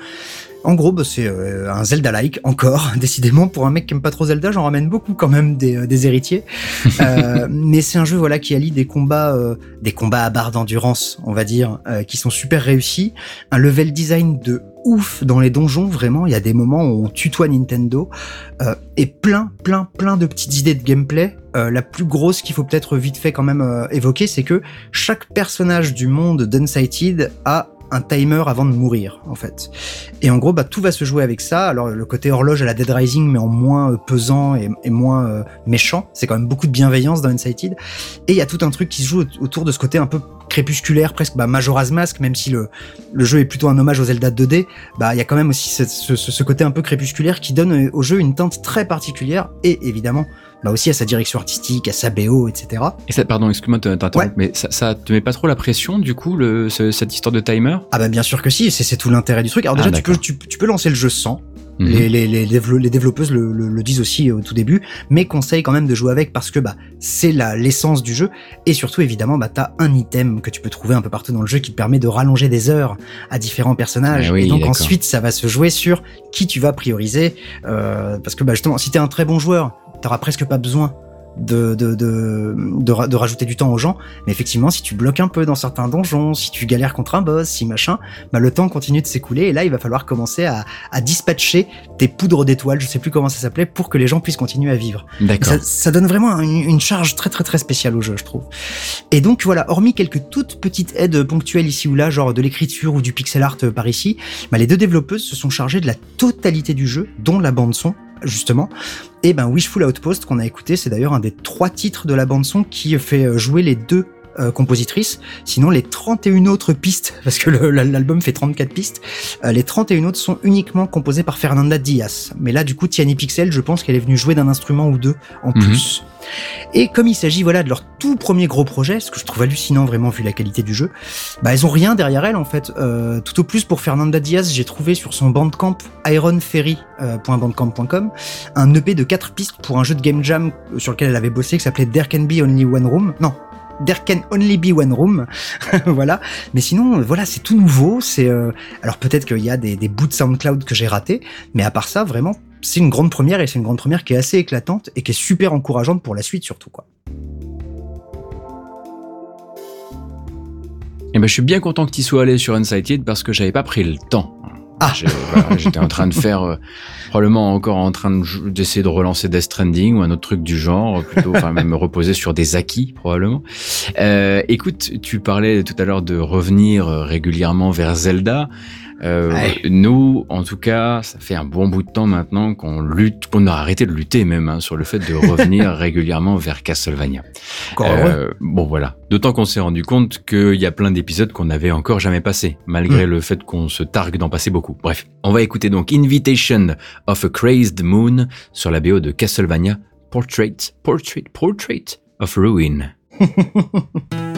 En gros, bah, c'est euh, un Zelda-like encore. Décidément, pour un mec qui aime pas trop Zelda, j'en ramène beaucoup quand même des, euh, des héritiers. Euh, mais c'est un jeu voilà qui allie des combats, euh, des combats à barre d'endurance, on va dire, euh, qui sont super réussis. Un level design de ouf dans les donjons, vraiment. Il y a des moments où on tutoie Nintendo euh, et plein, plein, plein de petites idées de gameplay. Euh, la plus grosse qu'il faut peut-être vite fait quand même euh, évoquer, c'est que chaque personnage du monde d'Unsighted a un timer avant de mourir en fait. Et en gros, bah, tout va se jouer avec ça. Alors le côté horloge à la Dead Rising, mais en moins euh, pesant et, moins euh, méchant. C'est quand même beaucoup de bienveillance dans Unsighted. Et il y a tout un truc qui se joue au- autour de ce côté un peu crépusculaire, presque bah, Majora's Mask, même si le, le jeu est plutôt un hommage au Zelda 2D. Bah, il y a quand même aussi ce, côté un peu crépusculaire qui donne au jeu une teinte très particulière et évidemment, bah aussi à sa direction artistique, à sa BO, etc. Et ça, pardon, excuse-moi de t'interrompre, Ouais. mais ça, ça te met pas trop la pression, du coup, le, ce- cette histoire de timer? Ah bah bien sûr que si, c'est tout l'intérêt du truc. Alors Ah, déjà, tu, peux, tu, tu peux lancer le jeu sans. Mhm. Les, les, les, dévelop- les développeuses le, le- le disent aussi au tout début, mais conseillent quand même de jouer avec parce que bah c'est la l'essence du jeu et surtout évidemment bah t'as un item que tu peux trouver un peu partout dans le jeu qui te permet de rallonger des heures à différents personnages Ah oui, et donc ensuite ça va se jouer sur qui tu vas prioriser euh, parce que bah justement si t'es un très bon joueur t'auras presque pas besoin de, de, de, de, ra- de rajouter du temps aux gens mais effectivement si tu bloques un peu dans certains donjons si tu galères contre un boss si machin bah le temps continue de s'écouler et là il va falloir commencer à, à dispatcher tes poudres d'étoiles, je sais plus comment ça s'appelait, pour que les gens puissent continuer à vivre. Ça, ça donne vraiment une, une charge très très très spéciale au jeu, je trouve. Et donc voilà, hormis quelques toutes petites aides ponctuelles ici ou là, genre de l'écriture ou du pixel art euh, par ici, bah, les deux développeuses se sont chargées de la totalité du jeu, dont la bande son justement. Et ben Wishful Outpost qu'on a écouté, c'est d'ailleurs un des trois titres de la bande son qui fait euh, jouer les deux euh, compositrices. Sinon, les 31 autres pistes, parce que l'album fait 34 pistes, euh, les 31 autres sont uniquement composées par Fernanda Diaz. Mais là, du coup, Tiani Pixel, je pense qu'elle est venue jouer d'un instrument ou deux en Mhm. plus. Et comme il s'agit voilà de leur tout premier gros projet, ce que je trouve hallucinant vraiment vu la qualité du jeu, bah elles ont rien derrière elles en fait. Euh, tout au plus pour Fernanda Diaz, j'ai trouvé sur son bandcamp ironferry.bandcamp.com un EP de 4 pistes pour un jeu de game jam euh, sur lequel elle avait bossé qui s'appelait There Can Be Only One Room. Non. There can only be one room, voilà. Mais sinon, voilà, c'est tout nouveau. C'est euh, alors peut-être qu'il y a des, bouts de SoundCloud que j'ai ratés, mais à part ça, vraiment, c'est une grande première et c'est une grande première qui est assez éclatante et qui est super encourageante pour la suite surtout quoi. Et ben, je suis bien content que tu sois allé sur Unsighted parce que j'avais pas pris le temps. Ah. J'étais en train de faire, euh, probablement encore en train de d'essayer de relancer Death Stranding ou un autre truc du genre, plutôt, enfin même me reposer sur des acquis probablement. Euh, écoute, tu parlais tout à l'heure de revenir euh, régulièrement vers Zelda. Euh. Nous, en tout cas, ça fait un bon bout de temps maintenant qu'on lutte, qu'on a arrêté de lutter même hein, sur le fait de revenir régulièrement vers Castlevania. Encore. Euh, bon voilà. D'autant qu'on s'est rendu compte qu'il y a plein d'épisodes qu'on n'avait encore jamais passés, malgré le fait qu'on se targue d'en passer beaucoup. Bref, on va écouter donc Invitation of a Crazed Moon sur la BO de Castlevania Portrait, Portrait, Portrait of Ruin.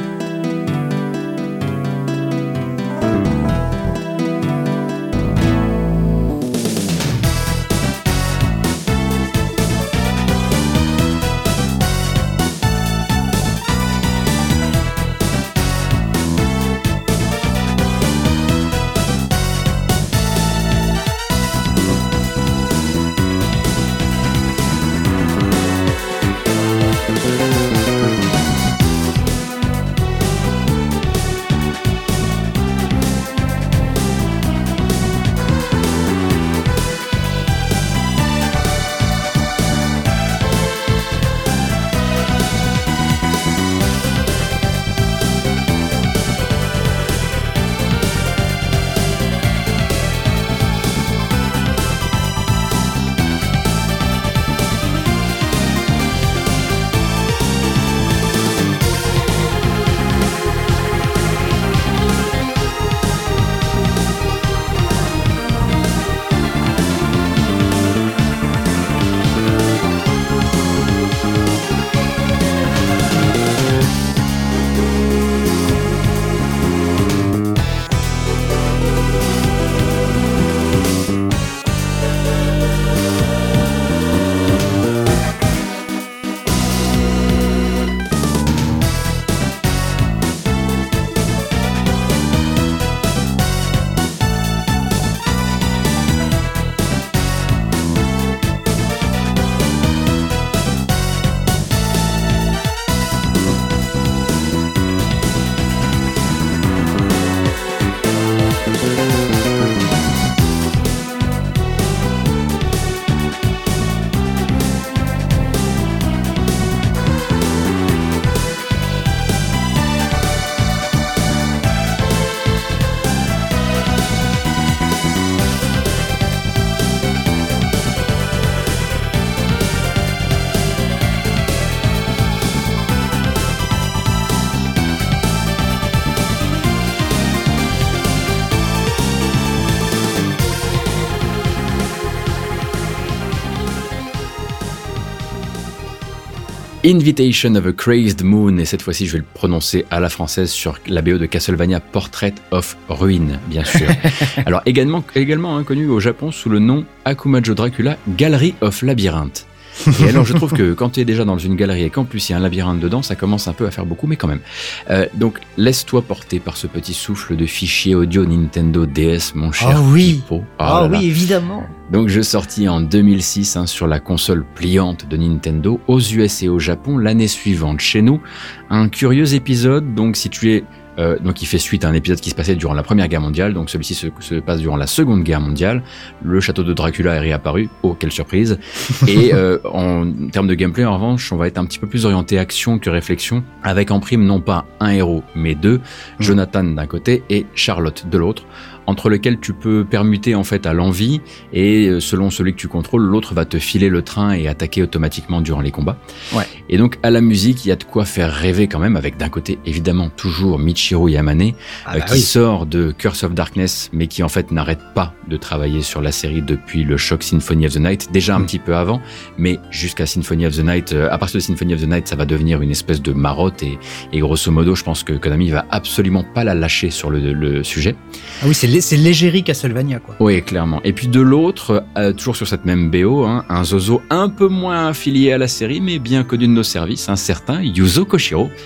Invitation of a Crazed Moon, et cette fois-ci je vais le prononcer à la française sur la BO de Castlevania Portrait of Ruin, bien sûr. Alors également, également hein, connu au Japon sous le nom Akumajo Dracula Gallery of Labyrinth. Et alors, je trouve que quand tu es déjà dans une galerie et qu'en plus il y a un labyrinthe dedans, ça commence un peu à faire beaucoup, mais quand même. Euh, donc, laisse-toi porter par ce petit souffle de fichiers audio Nintendo DS, mon cher Ah oui. Ah là là. oui, évidemment. Donc, je sortis en 2006 hein, sur la console pliante de Nintendo aux US et au Japon l'année suivante. Chez nous, un curieux épisode. Donc, si tu es euh, donc il fait suite à un épisode qui se passait durant la Première Guerre mondiale, donc celui-ci se, se passe durant la Seconde Guerre mondiale. Le château de Dracula est réapparu, oh quelle surprise. Et euh, en termes de gameplay, en revanche, on va être un petit peu plus orienté action que réflexion, avec en prime non pas un héros, mais deux, Jonathan d'un côté et Charlotte de l'autre, entre lesquels tu peux permuter en fait à l'envie, et euh, selon celui que tu contrôles, l'autre va te filer le train et attaquer automatiquement durant les combats. Ouais. Et donc à la musique, il y a de quoi faire rêver quand même, avec d'un côté évidemment toujours Michiru Yamane, Ah euh, bah qui oui. sort de Curse of Darkness, mais qui en fait n'arrête pas de travailler sur la série depuis le choc Symphony of the Night, déjà un Mm. petit peu avant, mais jusqu'à Symphony of the Night, euh, à partir de Symphony of the Night, ça va devenir une espèce de marotte et, et grosso modo, je pense que Konami va absolument pas la lâcher sur le, le sujet. Ah oui, c'est c'est l'égérie Castlevania, quoi. Oui, clairement. Et puis de l'autre, euh, toujours sur cette même BO, hein, un Zozo un peu moins affilié à la série, mais bien connu de nos services, un certain Yuzo Koshiro.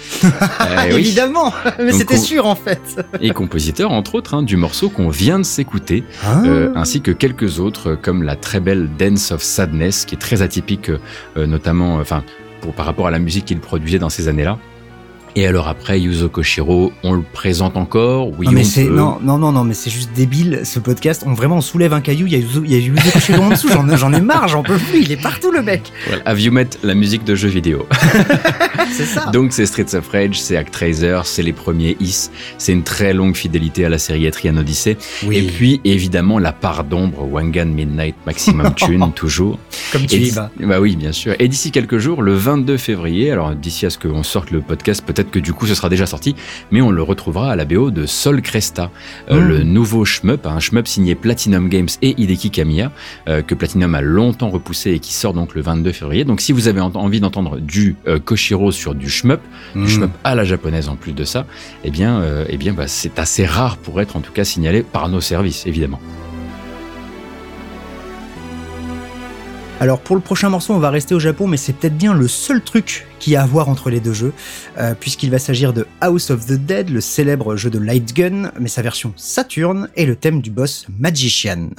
Euh, oui. Évidemment, mais c'était sûr en fait. et compositeur entre autres hein, du morceau qu'on vient de s'écouter, Ah. euh, ainsi que quelques autres euh, comme la très belle Dance of Sadness qui est très atypique, euh, notamment, enfin, par rapport à la musique qu'il produisait dans ces années-là. Et alors après, Yuzo Koshiro, on le présente encore, oui non, mais c'est non, non, non, non, mais c'est juste débile ce podcast. On vraiment on soulève un caillou. Il y a Yuzo, il y a Yuzo Koshiro en dessous. J'en ai, j'en ai marre, j'en peux plus. Il est partout le mec. Voilà. Have you met la musique de jeux vidéo? C'est ça. Donc c'est Streets of Rage, c'est Actraiser, c'est les premiers Is, c'est une très longue fidélité à la série Etrian Odyssey. oui, Et puis évidemment la part d'ombre, Wangan Midnight Maximum Tune, toujours. comme tu Et y vas. Bah oui, bien sûr. Et d'ici quelques jours, le 22 février, alors d'ici à ce qu'on sorte le podcast, peut-être que du coup ce sera déjà sorti, mais on le retrouvera à la BO de Sol Cresta, euh, Mm. le nouveau shmup, un shmup signé Platinum Games et Hideki Kamiya, euh, que Platinum a longtemps repoussé et qui sort donc le 22 février. Donc si vous avez envie d'entendre du euh, Koshiro sur du shmup, du shmup à la japonaise en plus de ça, eh bien, euh, eh bien bah, c'est assez rare pour être en tout cas signalé par nos services, évidemment. Alors pour le prochain morceau, on va rester au Japon, mais c'est peut-être bien le seul truc qu'il y a à voir entre les deux jeux, euh, puisqu'il va s'agir de House of the Dead, le célèbre jeu de Light Gun, mais sa version Saturn et le thème du boss Magician.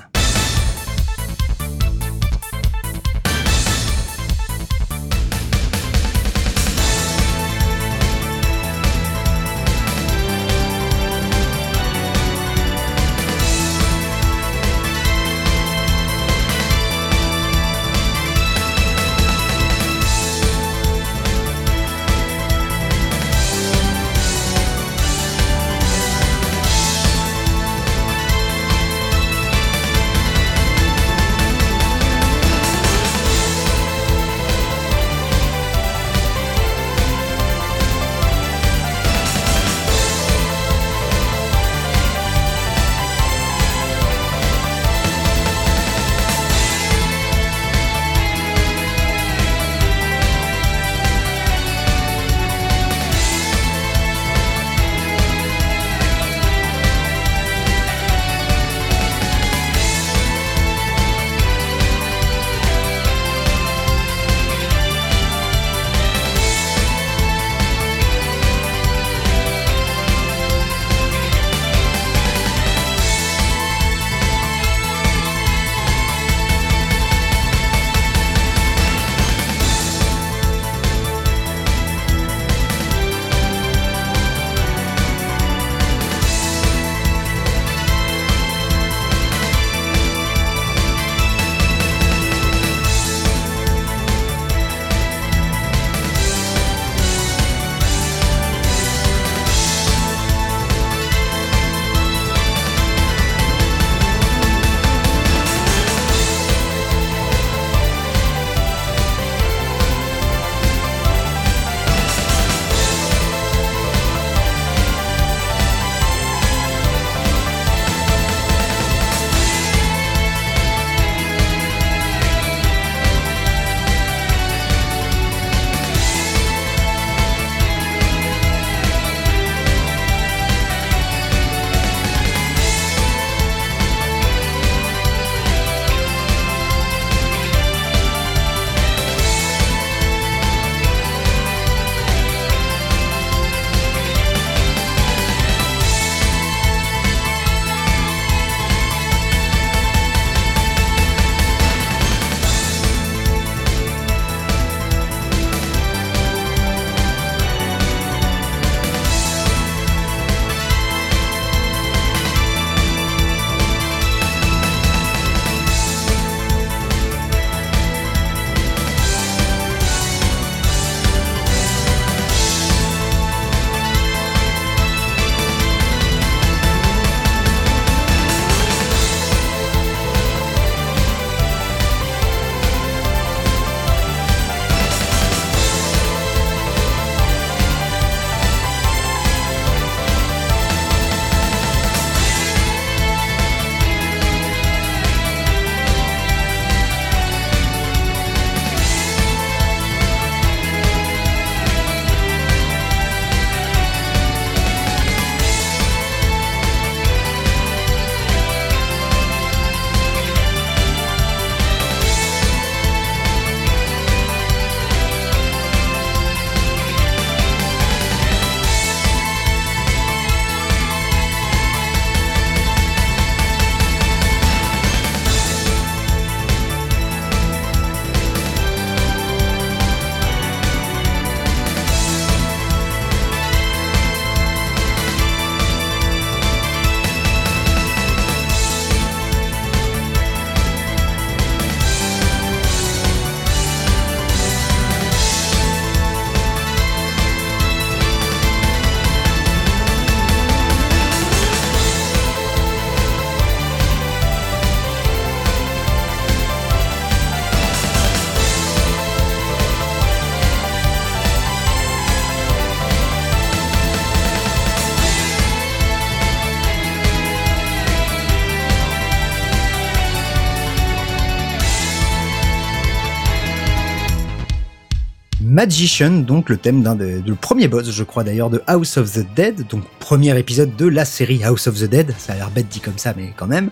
Magician, donc le thème d'un des- le premier boss, je crois d'ailleurs, de House of the Dead, donc premier épisode de la série House of the Dead, ça a l'air bête dit comme ça, mais quand même,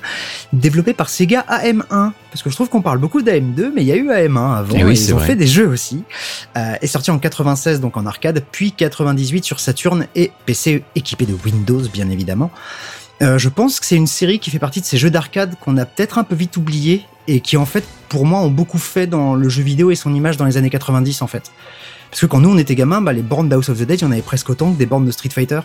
développé par Sega AM1, parce que je trouve qu'on parle beaucoup d'AM2, mais il y a eu AM1 avant, Eh et oui, ils ont vrai. fait des jeux aussi, euh, est sorti en 96 donc en arcade, puis 98 sur Saturn et PC équipé de Windows bien évidemment. Euh, je pense que c'est une série qui fait partie de ces jeux d'arcade qu'on a peut-être un peu vite oublié et qui en fait pour moi ont beaucoup fait dans le jeu vidéo et son image dans les années 90 en fait. Parce que quand nous on était gamins, bah, les bornes d'House of the Dead, il en avait presque autant que des bornes de Street Fighter.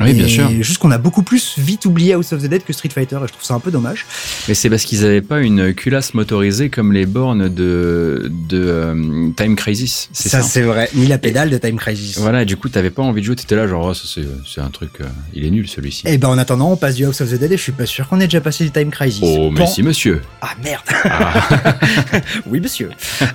Oui, bien sûr. Juste qu'on a beaucoup plus vite oublié House of the Dead que Street Fighter et je trouve ça un peu dommage. Mais c'est parce qu'ils n'avaient pas une culasse motorisée comme les bornes de, de euh, Time Crisis. C'est ça. c'est vrai. Ni la pédale de Time Crisis. Voilà, et du coup, t'avais pas envie de jouer, t'étais là, genre, oh, ça, c'est, c'est un truc, euh, il est nul celui-ci. Et ben en attendant, on passe du House of the Dead et je suis pas sûr qu'on ait déjà passé du Time Crisis. Oh, mais si, monsieur. Ah merde Ah. Oui, monsieur.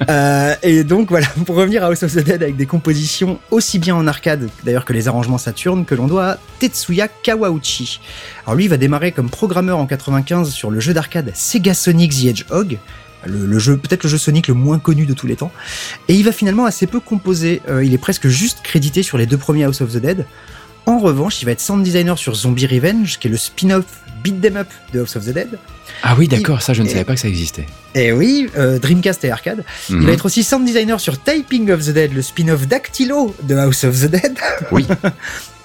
Euh, et donc voilà, pour revenir à House of the Dead avec des compositions aussi bien en arcade d'ailleurs que les arrangements Saturn que l'on doit Tetsuya Kawauchi. Alors lui il va démarrer comme programmeur en 95 sur le jeu d'arcade Sega Sonic the Hedgehog. Le, le jeu, peut-être le jeu Sonic le moins connu de tous les temps. Et il va finalement assez peu composer. Euh, il est presque juste crédité sur les deux premiers House of the Dead. En revanche, il va être sound designer sur Zombie Revenge, qui est le spin-off Beat 'em Up de House of the Dead. Ah oui, d'accord, ça, je ne Et- savais pas que ça existait. Et oui, euh, Dreamcast et arcade. Mhm. Il va être aussi sound designer sur Typing of the Dead, le spin-off Dactylo de House of the Dead. Oui.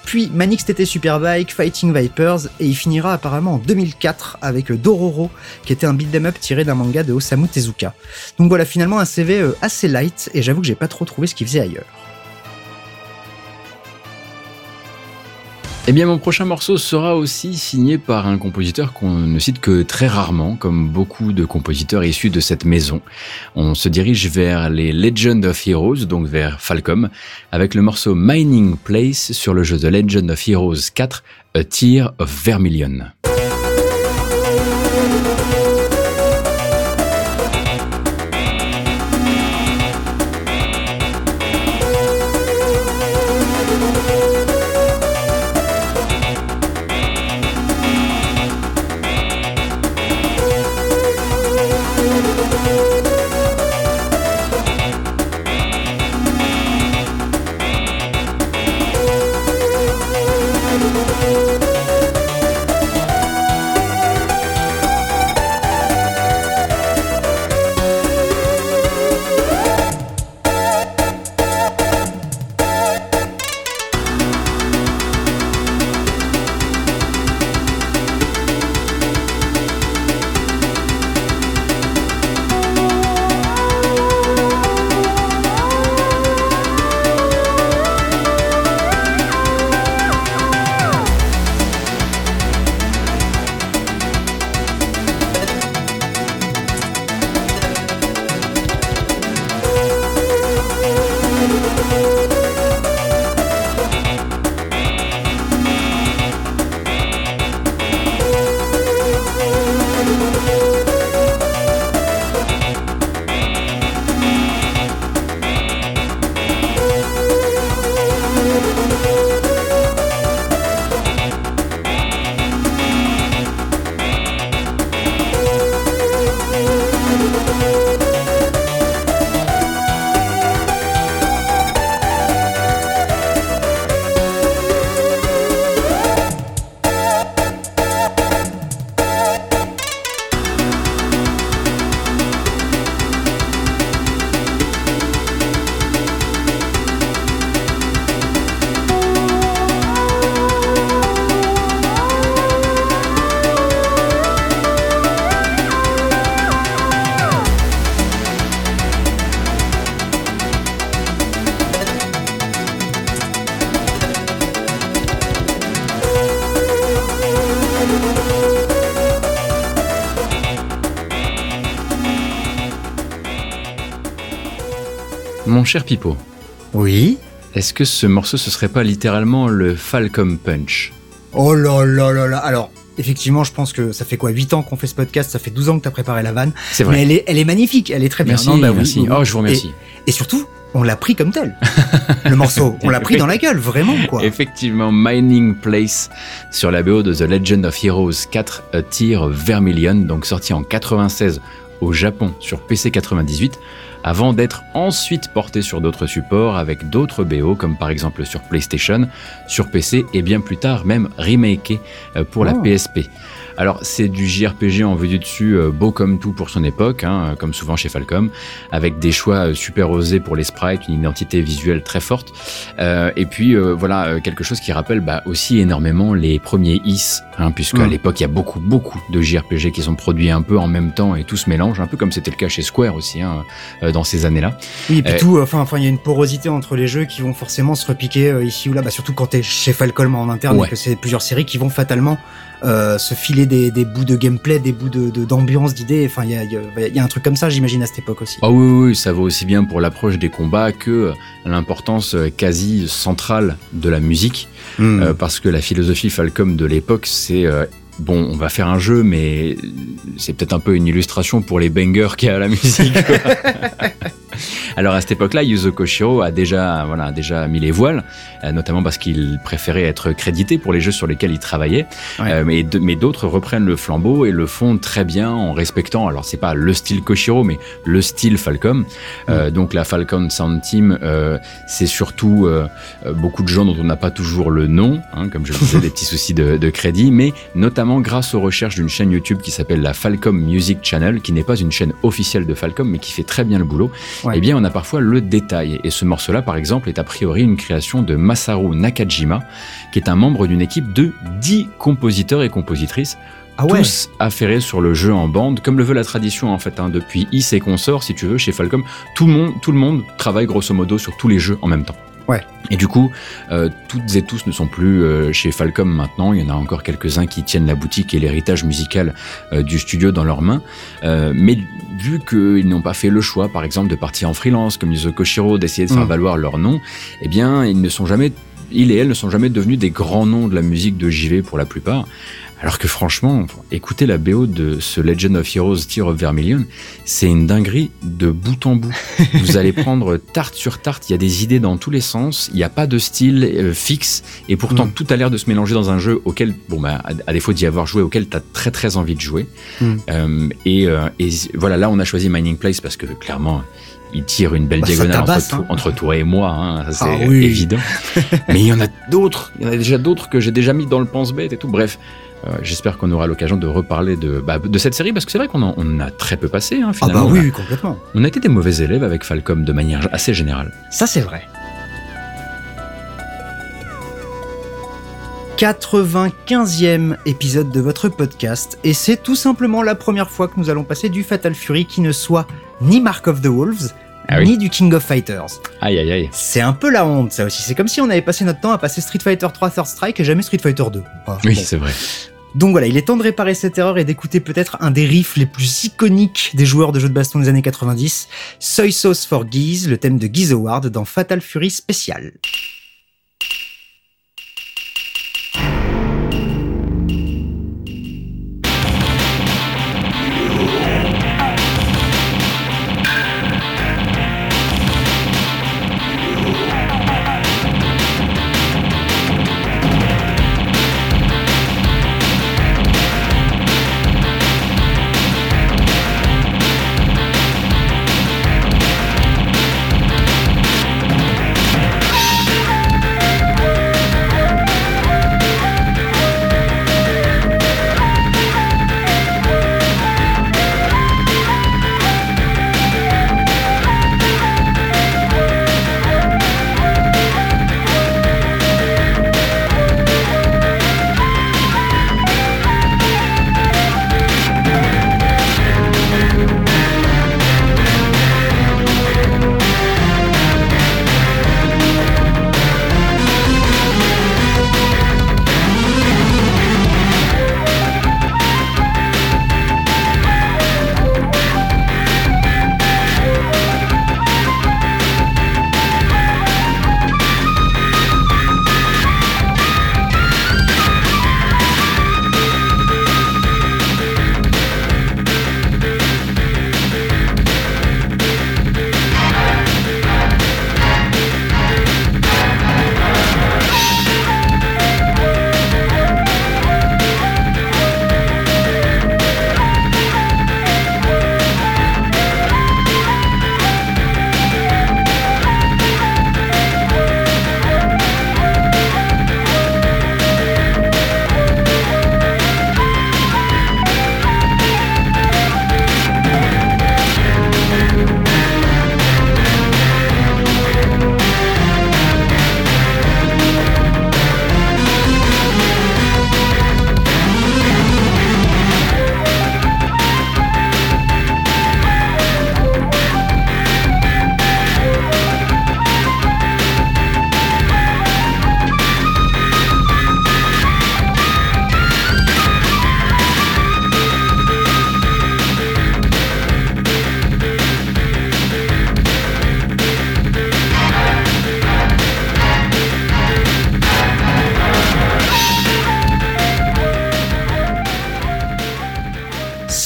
Puis Manix TT Superbike, Fighting Vipers, et il finira apparemment en 2004 avec Dororo, qui était un beat'em up tiré d'un manga de Osamu Tezuka. Donc voilà, finalement un CV euh, assez light, et j'avoue que j'ai pas trop trouvé ce qu'il faisait ailleurs. Eh bien, mon prochain morceau sera aussi signé par un compositeur qu'on ne cite que très rarement, comme beaucoup de compositeurs issus de cette maison. On se dirige vers les Legend of Heroes, donc vers Falcom, avec le morceau Mining Place sur le jeu The Legend of Heroes 4, A Tear of Vermilion. Cher Pipo, Oui est-ce que ce morceau ce serait pas littéralement le Falcom Punch? Oh là là là là Alors, effectivement, je pense que ça fait quoi 8 ans qu'on fait ce podcast, ça fait 12 ans que t'as préparé la vanne. C'est Mais vrai. elle est, elle est magnifique, elle est très bien. Merci, Non, bah oui, merci. oui, oui. Oh, je vous remercie. Et, et surtout, on l'a pris comme tel. Le morceau, on l'a pris dans la gueule, vraiment, quoi. Effectivement, Mining Place sur la BO de The Legend of Heroes 4, A Tear of Vermilion, donc sorti en 96 au Japon sur PC 98. Avant d'être ensuite porté sur d'autres supports avec d'autres BO, comme par exemple sur PlayStation, sur PC et bien plus tard même remaké euh, pour la Oh. PSP. Alors c'est du JRPG en vue du dessus, euh, beau comme tout pour son époque, hein, comme souvent chez Falcom, avec des choix euh, super osés pour les sprites, une identité visuelle très forte, et puis euh, voilà euh, quelque chose qui rappelle bah, aussi énormément les premiers Is, hein, puisque à Mm. l'époque il y a beaucoup beaucoup de JRPG qui sont produits un peu en même temps et tout se mélange, un peu comme c'était le cas chez Square aussi hein, euh, dans ces années-là. Oui, et puis Euh, tout, enfin, enfin, il y a une porosité entre les jeux qui vont forcément se repiquer euh, ici ou là, bah, surtout quand t'es chez Falcom en interne Ouais. et que c'est plusieurs séries qui vont fatalement euh, se filer des, des bouts de gameplay, des bouts de d'ambiance, d'idées. Enfin, il y a, il y, a, il y a un truc comme ça, j'imagine, à cette époque aussi. Ah oui, oui, oui, ça vaut aussi bien pour l'approche des combats que l'importance euh, quasi centrale de la musique. Hmm. Euh, parce que la philosophie Falcom de l'époque, c'est euh, bon, on va faire un jeu, mais c'est peut-être un peu une illustration pour les bangers qu'il y a à la musique. quoi. Alors à cette époque-là, Yuzo Koshiro a déjà, voilà, déjà mis les voiles, euh, notamment parce qu'il préférait être crédité pour les jeux sur lesquels il travaillait. Ouais. Euh, mais de- mais d'autres reprennent le flambeau et le font très bien en respectant. Alors c'est pas le style Koshiro, mais le style Falcom. Euh, donc la Falcon Sound Team, euh, c'est surtout beaucoup de gens dont on n'a pas toujours le nom, hein, comme je le disais, des petits soucis de, de crédit, mais notamment grâce aux recherches d'une chaîne YouTube qui s'appelle la Falcom Music Channel, qui n'est pas une chaîne officielle de Falcom, mais qui fait très bien le boulot. Ouais. Eh bien, on a parfois le détail. Et ce morceau-là, par exemple, est a priori une création de Masaru Nakajima, qui est un membre d'une équipe de 10 compositeurs et compositrices ah ouais. tous affairés sur le jeu en bande, comme le veut la tradition en fait. hein, depuis Is et consorts, si tu veux, chez Falcom, tout le monde, tout le monde travaille grosso modo sur tous les jeux en même temps. Ouais. Et du coup, euh, toutes et tous ne sont plus euh, chez Falcom maintenant. Il y en a encore quelques-uns qui tiennent la boutique et l'héritage musical euh, du studio dans leurs mains. Euh, mais vu qu'ils n'ont pas fait le choix, par exemple, de partir en freelance, comme Yuzo Koshiro, d'essayer de faire Mm. valoir leur nom, eh bien, ils ne sont jamais, ils et elles ne sont jamais devenus des grands noms de la musique de JV pour la plupart. Alors que franchement, écouter la BO de ce Legend of Heroes Tear of Vermilion, c'est une dinguerie de bout en bout. Vous allez prendre tarte sur tarte, il y a des idées dans tous les sens, il n'y a pas de style euh, fixe, et pourtant Mm. tout a l'air de se mélanger dans un jeu auquel, bon bah, à, à défaut d'y avoir joué, auquel tu as très très envie de jouer. Mm. Euh, et, euh, et voilà, là on a choisi Mining Place parce que clairement, il tire une belle Bah, diagonale entre, tabasse, to- hein. entre toi et moi, hein, ça, c'est Ah oui. évident. Mais il y en a d'autres, il y en a déjà d'autres que j'ai déjà mis dans le pense-bête et tout. Bref, euh, j'espère qu'on aura l'occasion de reparler de, bah, de cette série parce que c'est vrai qu'on en, on a très peu passé hein, Ah finalement. bah On a- oui, complètement. On a été des mauvais élèves avec Falcom de manière assez générale. Ça, c'est vrai. 95e épisode de votre podcast, et c'est tout simplement la première fois que nous allons passer du Fatal Fury qui ne soit ni Mark of the Wolves, Ah oui. ni du King of Fighters. Aïe aïe aïe. C'est un peu la honte, ça aussi. C'est comme si on avait passé notre temps à passer Street Fighter 3 Third Strike et jamais Street Fighter 2. Ah, Oui, bon. c'est vrai. Donc voilà, il est temps de réparer cette erreur et d'écouter peut-être un des riffs les plus iconiques des joueurs de jeux de baston des années 90, Soy Sauce for Geese, le thème de Geese Award dans Fatal Fury Spécial.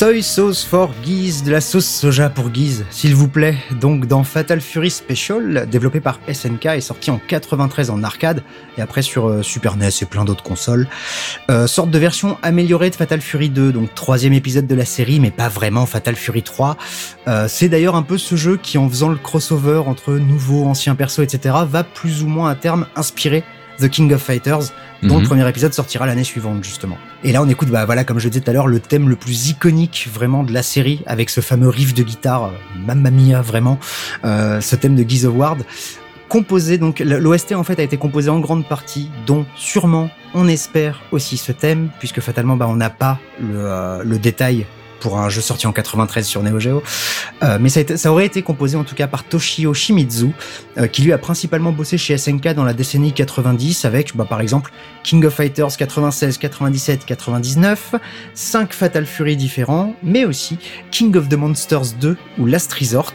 Soy sauce for Guise, de la sauce soja pour Guise, s'il vous plaît. Donc dans Fatal Fury Special, développé par SNK et sorti en 93 en arcade et après sur euh, Super NES et plein d'autres consoles. Euh, sorte de version améliorée de Fatal Fury 2, donc troisième épisode de la série, mais pas vraiment Fatal Fury 3. Euh, c'est d'ailleurs un peu ce jeu qui, en faisant le crossover entre nouveaux, anciens persos, etc., va plus ou moins à terme inspirer The King of Fighters, dont Mhm. le premier épisode sortira l'année suivante justement. Et là on écoute, bah voilà, comme je le disais tout à l'heure, le thème le plus iconique vraiment de la série, avec ce fameux riff de guitare, euh, Mamma Mia vraiment, euh, ce thème de Geese of Ward, composé donc, l'OST en fait a été composé en grande partie, dont sûrement, on espère aussi ce thème, puisque fatalement bah on n'a pas le, euh, le détail pour un jeu sorti en 93 sur Neo Geo. Euh, mais ça, été- ça aurait été composé en tout cas par Toshio Shimizu, euh, qui lui a principalement bossé chez SNK dans la décennie 90 avec bah, par exemple King of Fighters 96, 97, 99, 5 Fatal Fury différents, mais aussi King of the Monsters 2 ou Last Resort.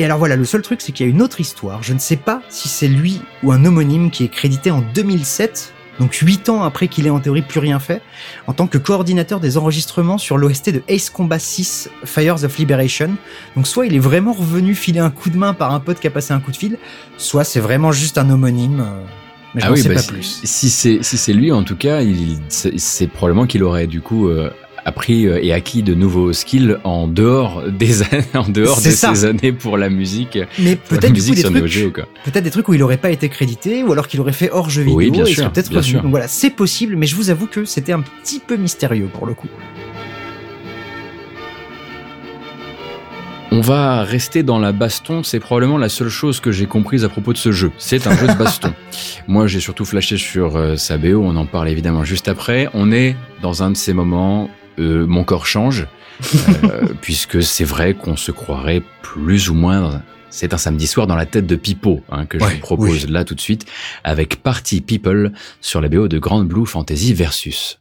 Et alors voilà, le seul truc c'est qu'il y a une autre histoire, je ne sais pas si c'est lui ou un homonyme qui est crédité en 2007, donc 8 ans après qu'il ait en théorie plus rien fait, en tant que coordinateur des enregistrements sur l'OST de Ace Combat 6 Fires of Liberation. Donc soit il est vraiment revenu filer un coup de main par un pote qui a passé un coup de fil, soit c'est vraiment juste un homonyme. euh, Mais je Ah oui, sais bah, pas si- plus. Si c'est si c'est lui, en tout cas, il- c'est probablement qu'il aurait du coup euh, appris euh, et acquis de nouveaux skills en dehors des années, en dehors de ça. ces années pour la musique, Mais peut-être des trucs, peut-être des trucs où il aurait pas été crédité, ou alors qu'il aurait fait hors jeu vidéo. Oui, bien sûr, peut-être voilà, c'est possible, mais je vous avoue que c'était un petit peu mystérieux pour le coup. On va rester dans la baston, c'est probablement la seule chose que j'ai comprise à propos de ce jeu. C'est un jeu de baston. Moi, j'ai surtout flashé sur euh, sa BO, on en parle évidemment juste après. On est dans un de ces moments, euh, mon corps change, euh, puisque c'est vrai qu'on se croirait plus ou moins. C'est un samedi soir dans la tête de Pipo hein, que je vous propose là tout de suite avec Party People sur la BO de Grand Blue Fantasy Versus.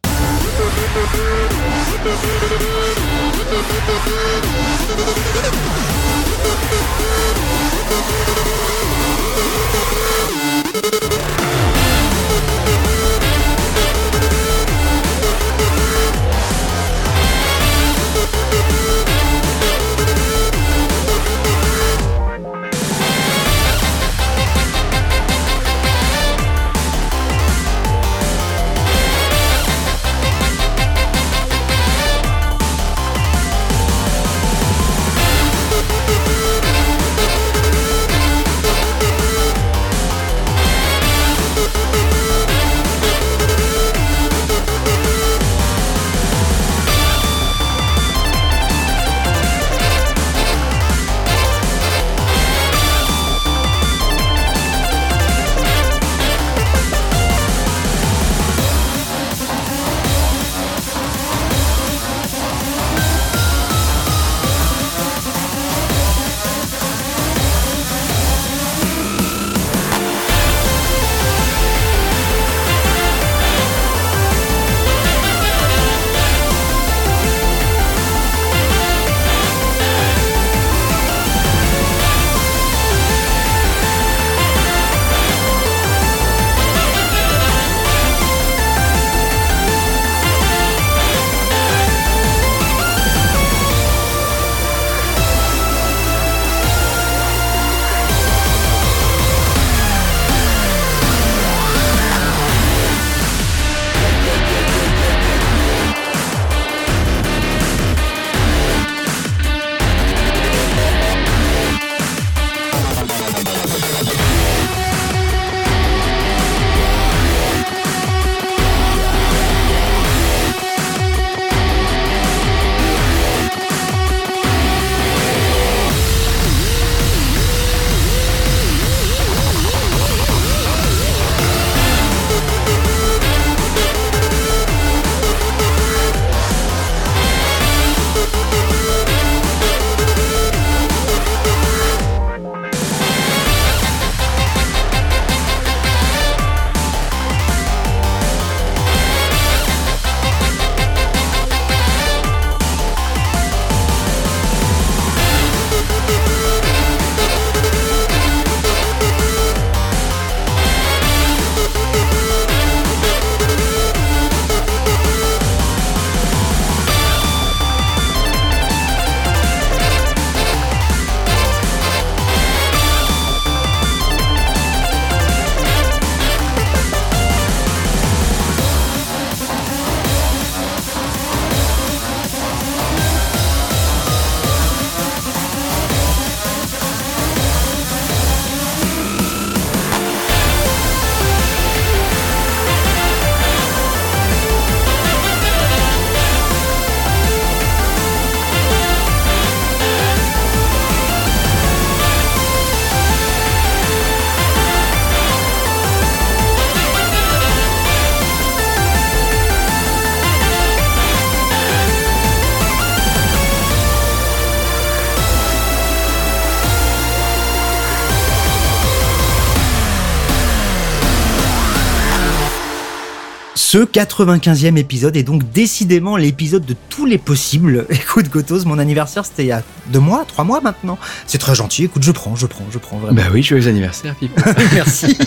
Ce 95e épisode est donc décidément l'épisode de tous les possibles. Écoute, Gotos, mon anniversaire, c'était il y a deux mois, trois mois maintenant. C'est très gentil. Écoute, je prends, je prends, je prends vraiment. Bah oui, joyeux anniversaire, People. Merci.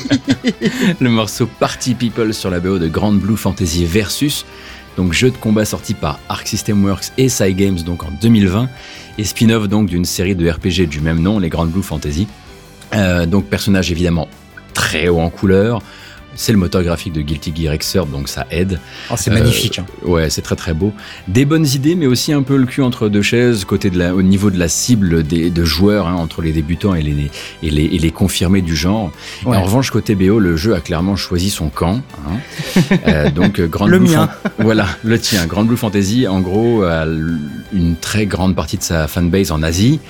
le morceau Party People sur la BO de Grand Blue Fantasy Versus, donc jeu de combat sorti par Arc System Works et Cygames donc en 2020, et spin-off donc d'une série de RPG du même nom, les Grand Blue Fantasy. Euh, donc personnage évidemment très haut en couleur. C'est le moteur graphique de Guilty Gear Xrd, donc ça aide. Oh, c'est Euh, magnifique. hein. Ouais, c'est très très beau. Des bonnes idées, mais aussi un peu le cul entre deux chaises, côté de la, au niveau de la cible des de joueurs, hein, entre les débutants et les, et les, et les confirmés du genre. Et en revanche, côté BO, le jeu a clairement choisi son camp. hein. Euh, donc, euh, Grand Le Blue mien. Voilà, le tien. Grand Blue Fantasy, en gros, a une très grande partie de sa fanbase en Asie.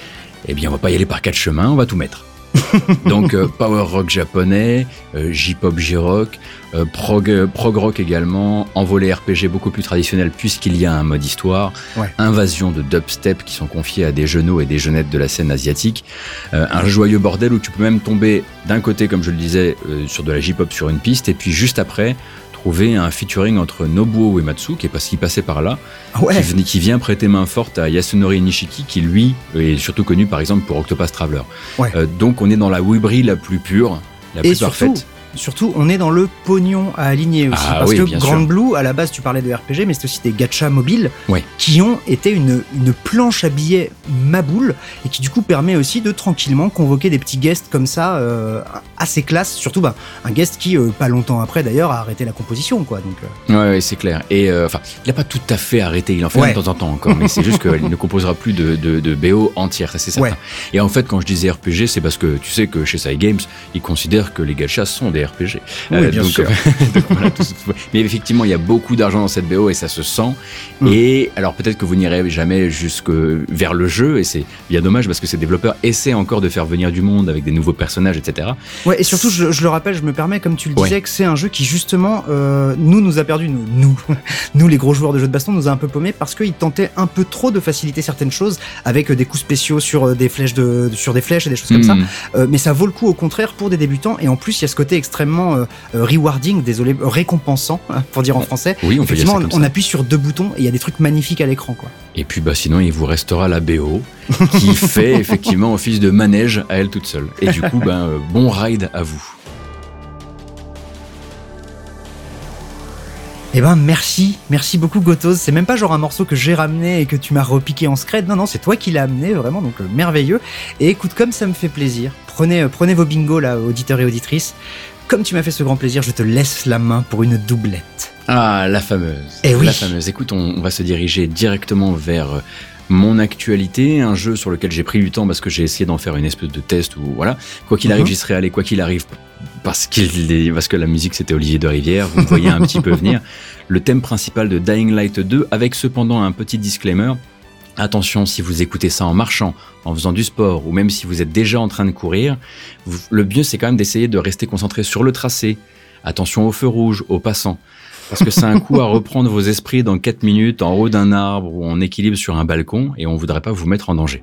Eh bien, on va pas y aller par quatre chemins, on va tout mettre. Donc euh, power rock japonais, euh, J-pop J-rock, euh, prog, prog rock également, envolé RPG beaucoup plus traditionnel puisqu'il y a un mode histoire, Ouais. invasion de dubstep qui sont confiés à des genoux et des jeunettes de la scène asiatique, un joyeux bordel où tu peux même tomber d'un côté comme je le disais sur de la J-pop sur une piste et puis juste après trouver un featuring entre Nobuo Uematsu qui est parce qu'il passait par là Ah ouais. qui, vient prêter main forte à Yasunori Nishiki, qui lui est surtout connu par exemple pour Octopath Traveler. Ouais. Euh, donc on est dans la Wibri la plus pure, la Et plus surtout, parfaite. Surtout, on est dans le pognon à aligner aussi. Ah parce oui, que Grand sûr. Blue, à la base, tu parlais de RPG, mais c'est aussi des gachas mobiles qui ont été une, une planche à billets maboule et qui du coup permet aussi de tranquillement convoquer des petits guests comme ça, euh, assez classe. Surtout bah, un guest qui, euh, pas longtemps après d'ailleurs, a arrêté la composition. quoi. Donc, euh, Ouais, ouais, c'est clair. Et enfin, il n'a pas tout à fait arrêté. Il en fait Ouais. de temps en temps encore, mais c'est juste qu'il ne composera plus de, de, de BO entière, ça c'est certain. Et en fait, quand je disais RPG, c'est parce que tu sais que chez Cygames, ils considèrent que les gachas sont des RPG. Oui, bien donc, sûr. donc voilà, tout se- mais effectivement, il y a beaucoup d'argent dans cette BO et ça se sent. Mm. Et alors peut-être que vous n'irez jamais jusque vers le jeu et c'est bien dommage parce que ces développeurs essaient encore de faire venir du monde avec des nouveaux personnages, etc. Ouais, et surtout, je, je le rappelle, je me permets, comme tu le Ouais. disais, que c'est un jeu qui justement, euh, nous, nous a perdu, nous, nous, nous, les gros joueurs de jeux de baston, nous a un peu paumé parce qu'il tentait un peu trop de faciliter certaines choses avec euh, des coups spéciaux sur euh, des flèches de, sur des flèches et des choses comme ça. Mm. Euh, mais ça vaut le coup au contraire pour des débutants et en plus il y a ce côté extrêmement euh, euh, rewarding, désolé, euh, récompensant hein, pour dire en français. Oui, on peut dire ça Effectivement, comme on appuie sur deux boutons et il y a des trucs magnifiques à l'écran, quoi. Et puis bah sinon il vous restera la BO qui fait effectivement office de manège à elle toute seule. Et du coup euh, bon ride à vous. Eh ben merci, merci beaucoup Gotos. C'est même pas genre un morceau que j'ai ramené et que tu m'as repiqué en scred. Non non, c'est toi qui l'as amené vraiment, donc euh, merveilleux. Et écoute, comme ça me fait plaisir, prenez euh, prenez vos bingos là, auditeurs et auditrices. Comme tu m'as fait ce grand plaisir, je te laisse la main pour une doublette. Ah la fameuse. Eh oui. La fameuse. Écoute, on, on va se diriger directement vers euh, mon actualité, un jeu sur lequel j'ai pris du temps parce que j'ai essayé d'en faire une espèce de test ou voilà. Quoi qu'il arrive, Mhm. j'y serais allé quoi qu'il arrive parce qu'il parce que la musique c'était Olivier de Rivière, vous me voyez un petit peu venir. Le thème principal de Dying Light 2 avec cependant un petit disclaimer. Attention, si vous écoutez ça en marchant, en faisant du sport, ou même si vous êtes déjà en train de courir, le mieux c'est quand même d'essayer de rester concentré sur le tracé. Attention aux feux rouges, aux passants. Parce que c'est un coup à reprendre vos esprits dans 4 minutes en haut d'un arbre ou en équilibre sur un balcon et on voudrait pas vous mettre en danger.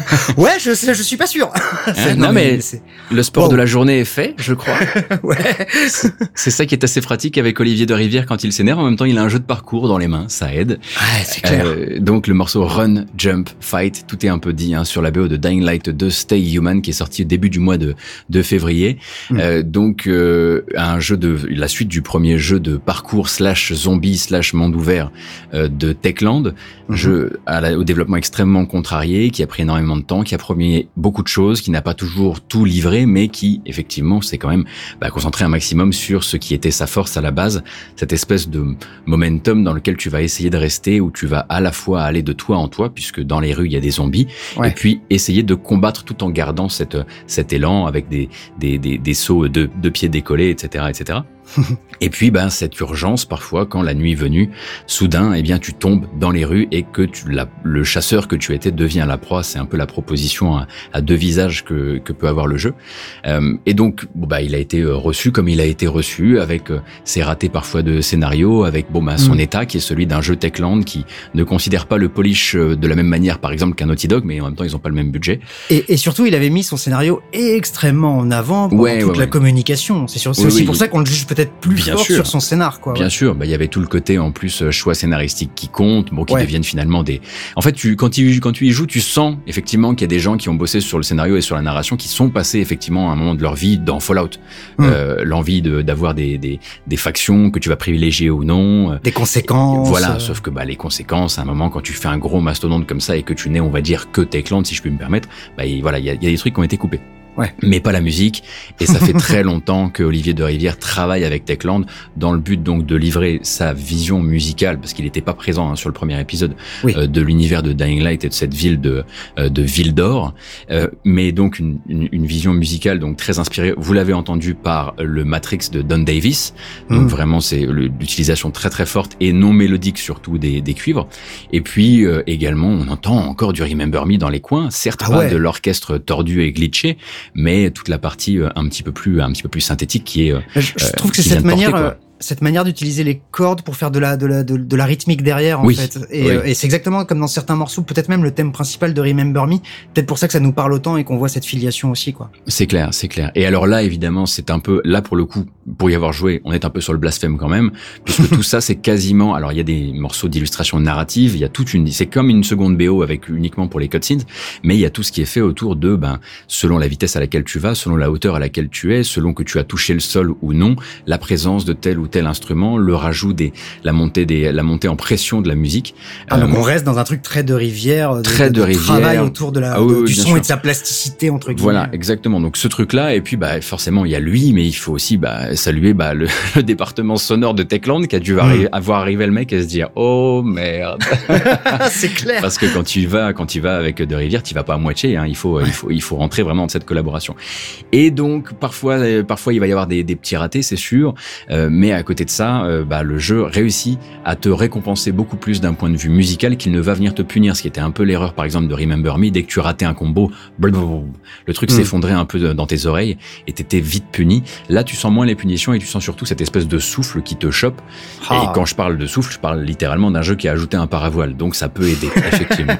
Ouais, je, sais- je suis pas sûr. Hein, non, mais- Le sport Wow. de la journée est fait, je crois. ouais. C'est ça qui est assez pratique avec Olivier de Rivière quand il s'énerve. En même temps, il a un jeu de parcours dans les mains, ça aide. Ouais, c'est clair. Euh, donc le morceau Run, Jump, Fight, tout est un peu dit hein, sur la BO de Dying Light 2 Stay Human qui est sorti au début du mois de, de février. Mm. Euh, donc euh, un jeu de la suite du premier jeu de parcours slash zombie slash monde ouvert de Techland, Mhm. jeu à la- au développement extrêmement contrarié, qui a pris énormément de temps, qui a promis beaucoup de choses, qui n'a pas toujours tout livré, mais qui effectivement s'est quand même bah, concentré un maximum sur ce qui était sa force à la base, cette espèce de momentum dans lequel tu vas essayer de rester, où tu vas à la fois aller de toi en toi, puisque dans les rues il y a des zombies, Ouais. et puis essayer de combattre tout en gardant cette, cet élan avec des, des, des, des sauts de, de pieds décollés, etc., etc. et puis, ben, cette urgence parfois quand la nuit venue, soudain, eh bien, tu tombes dans les rues et que tu, la, le chasseur que tu étais devient la proie. C'est un peu la proposition à, à deux visages que, que peut avoir le jeu. Euh, et donc, bon, bah, il a été euh, reçu comme il a été reçu, avec euh, ses ratés parfois de scénario, avec bon, bah, son Mm. état qui est celui d'un jeu Techland qui ne considère pas le polish euh, de la même manière, par exemple, qu'un Naughty Dog, mais en même temps, ils ont pas le même budget. Et, et surtout, il avait mis son scénario extrêmement en avant Ouais, toute ouais, la ouais. communication. C'est sûr- c'est Oui, aussi oui. pour ça qu'on le juge peut-être plus Bien fort sûr. sur son scénar, quoi. Bien sûr, bah, il y avait tout le côté en plus euh, choix scénaristique qui compte, bon, qui Ouais. deviennent finalement des. En fait, tu, quand, tu, quand tu y joues, tu sens effectivement qu'il y a des gens qui ont bossé sur le scénario et sur la narration qui sont passés effectivement à un moment de leur vie dans Fallout. Mm. Euh, L'envie de- d'avoir des, des, des factions que tu vas privilégier ou non. euh, Des conséquences. Voilà, euh, sauf que bah, les conséquences, à un moment, quand tu fais un gros mastodonte comme ça et que tu n'es, on va dire, que Techland, si je puis me permettre, bah, il- voilà, il y a, il y a des trucs qui ont été coupés. Ouais. Mais pas la musique. Et ça fait très longtemps que Olivier de Rivière travaille avec Techland dans le but donc de livrer sa vision musicale, parce qu'il n'était pas présent hein, sur le premier épisode Oui. euh, de l'univers de Dying Light et de cette ville de, euh, de Ville d'Or. Euh, mais donc une, une, une vision musicale donc très inspirée. Vous l'avez entendu par le Matrix de Don Davis. Donc Mm. vraiment, c'est l'utilisation très très forte et non mélodique surtout des, des cuivres. Et puis euh, également, on entend encore du Remember Me dans les coins, certes Ah pas de l'orchestre tordu et glitché, mais toute la partie euh, un petit peu plus un petit peu plus synthétique qui est euh, Je, je euh, trouve que qui cette porter, manière, cette manière d'utiliser les cordes pour faire de la, de la, de, de la rythmique derrière, en Oui, fait. Et, oui. euh, et c'est exactement comme dans certains morceaux, peut-être même le thème principal de Remember Me. Peut-être pour ça que ça nous parle autant et qu'on voit cette filiation aussi, quoi. C'est clair, c'est clair. Et alors là, évidemment, c'est un peu là pour le coup, pour y avoir joué, on est un peu sur le blasphème quand même, puisque tout ça, c'est quasiment. Alors il y a des morceaux d'illustration narrative, il y a toute une, c'est comme une seconde BO avec uniquement pour les cutscenes, mais il y a tout ce qui est fait autour de, ben, selon la vitesse à laquelle tu vas, selon la hauteur à laquelle tu es, selon que tu as touché le sol ou non, la présence de tel ou tel instrument, le rajout des, la montée des, la montée en pression de la musique. Ah, Euh, donc on reste dans un truc très de rivière, de, Très de rivière. travail autour de la, Ah oui, de- oui, du son sûr. et de sa plasticité entre guillemets. Voilà, exactement. Donc ce truc-là, et puis bah forcément il y a lui, mais il faut aussi bah, saluer bah, le, le département sonore de Techland qui a dû arri- avoir arrivé le mec et se dire oh merde. c'est clair. Parce que quand tu vas, quand tu vas avec De Rivière, tu vas pas à moitié. Hein, il faut, il faut, il faut rentrer vraiment dans cette collaboration. Et donc parfois, euh, parfois il va y avoir des, des petits ratés, c'est sûr. Euh, mais à côté de ça, euh, bah, le jeu réussit à te récompenser beaucoup plus d'un point de vue musical qu'il ne va venir te punir. Ce qui était un peu l'erreur, par exemple, de Remember Me. Dès que tu ratais un combo, blablabla, le truc Mm. s'effondrait un peu de- dans tes oreilles et t'étais vite puni. Là, tu sens moins les punitions et tu sens surtout cette espèce de souffle qui te chope. Ah. Et quand je parle de souffle, je parle littéralement d'un jeu qui a ajouté un paravoile. Donc ça peut aider, effectivement.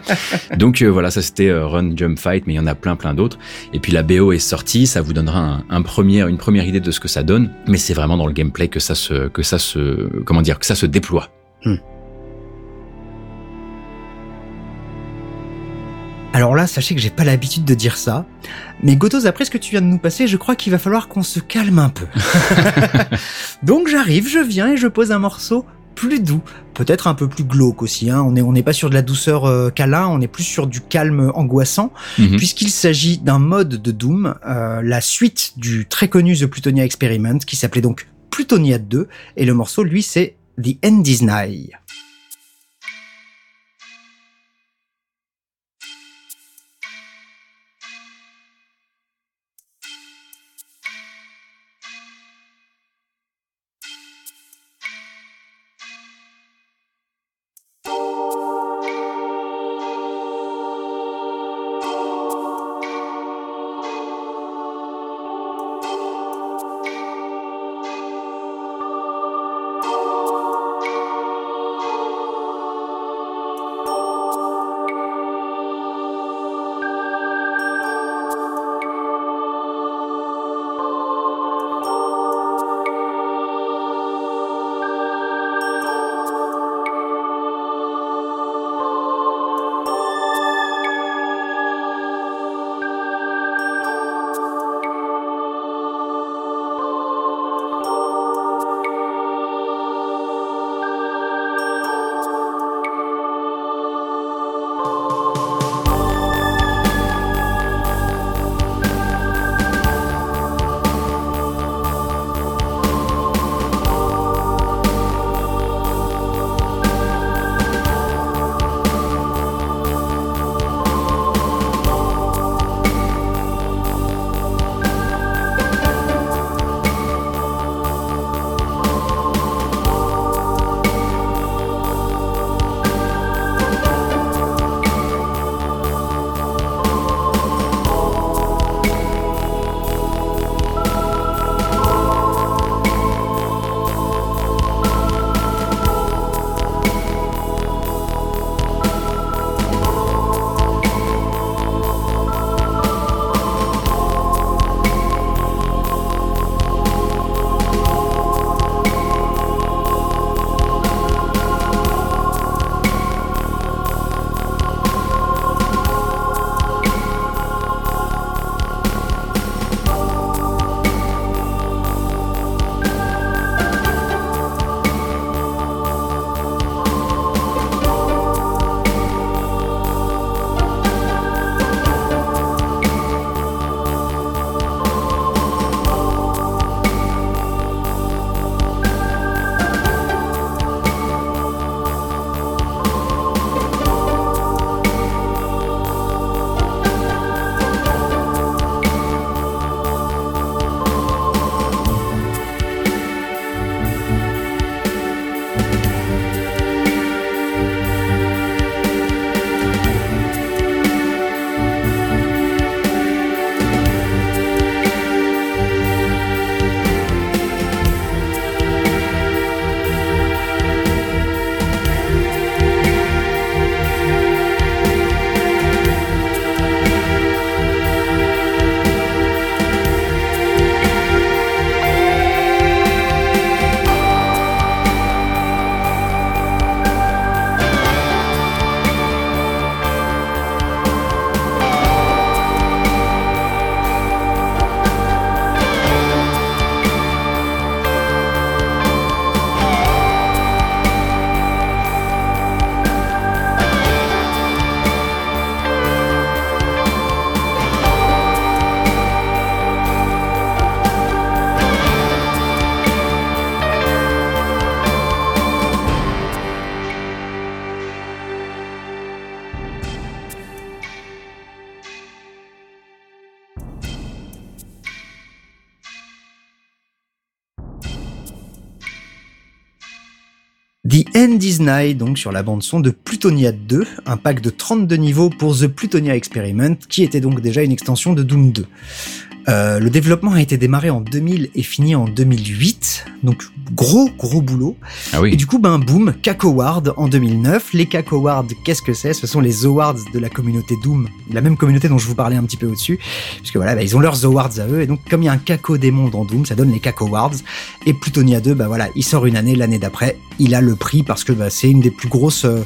Donc euh, voilà, ça c'était euh, Run, Jump, Fight, mais il y en a plein plein d'autres. Et puis la BO est sortie, ça vous donnera un, un premier, une première idée de ce que ça donne. Mais c'est vraiment dans le gameplay que ça se, que ça se, comment dire, que ça se déploie. Alors là, sachez que j'ai pas l'habitude de dire ça, mais Gotos, après ce que tu viens de nous passer, je crois qu'il va falloir qu'on se calme un peu. Donc j'arrive, je viens et je pose un morceau plus doux, peut-être un peu plus glauque aussi. Hein. On est on n'est pas sur de la douceur euh, câlin, on est plus sur du calme angoissant, Mhm. puisqu'il s'agit d'un mode de Doom, euh, la suite du très connu The Plutonia Experiment, qui s'appelait donc Plutonia 2, et le morceau, lui, c'est The End is Nigh. The End is Nigh, donc sur la bande son de Plutonia 2, un pack de 32 niveaux pour The Plutonia Experiment, qui était donc déjà une extension de Doom 2. Euh, le développement a été démarré en 2000 et fini en 2008, donc gros gros boulot. Ah Et oui. du coup, ben boum, CAC Award en 2009. Les CAC Awards, qu'est-ce que c'est? Ce sont les awards de la communauté Doom, la même communauté dont je vous parlais un petit peu au-dessus, puisque voilà, ben, ils ont leurs awards à eux. Et donc, comme il y a un CACO démon dans Doom, ça donne les CAC Awards. Et Plutonia 2, bah voilà, il sort une année, l'année d'après, il a le prix parce que bah, c'est une des plus grosses, euh,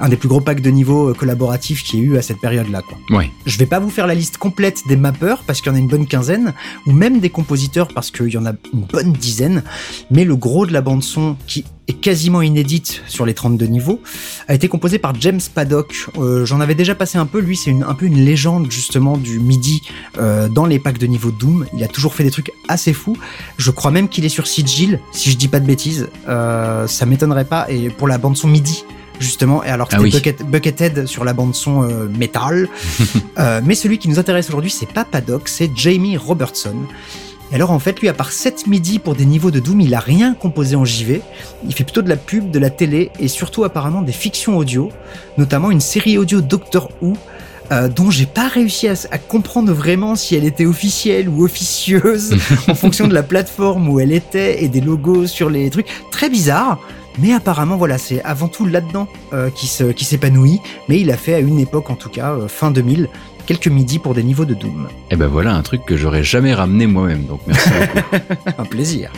un des plus gros packs de niveau euh, collaboratifs qu'il y a eu à cette période-là, quoi. Ouais. Je vais pas vous faire la liste complète des mappeurs parce qu'il y en a une bonne quinzaine, ou même des compositeurs parce qu'il y en a une bonne dizaine, mais le gros de la bande son qui est quasiment inédite sur les 32 niveaux a été composé par James Paddock. Euh, J'en avais déjà passé un peu, lui c'est un peu une légende justement du MIDI euh, dans les packs de niveau Doom. Il a toujours fait des trucs assez fous. Je crois même qu'il est sur Sigil, si je dis pas de bêtises. Euh, ça m'étonnerait pas. Et pour la bande son MIDI, justement. Et alors que Ah c'était oui. Bucket- Buckethead sur la bande son euh, métal. Euh, mais celui qui nous intéresse aujourd'hui, c'est pas Paddock, c'est Jamie Robertson. Et alors en fait, lui, à part 7 midi pour des niveaux de Doom, il a rien composé en JV. Il fait plutôt de la pub, de la télé et surtout apparemment des fictions audio, notamment une série audio Doctor Who. euh, dont j'ai pas réussi à, à comprendre vraiment si elle était officielle ou officieuse en fonction de la plateforme où elle était et des logos sur les trucs. Très bizarre, mais apparemment voilà, c'est avant tout là-dedans euh, qui se- qui s'épanouit. Mais il a fait à une époque en tout cas, euh, fin 2000, quelques midis pour des niveaux de Doom. Et ben voilà un truc que j'aurais jamais ramené moi-même. Donc merci beaucoup. Un plaisir.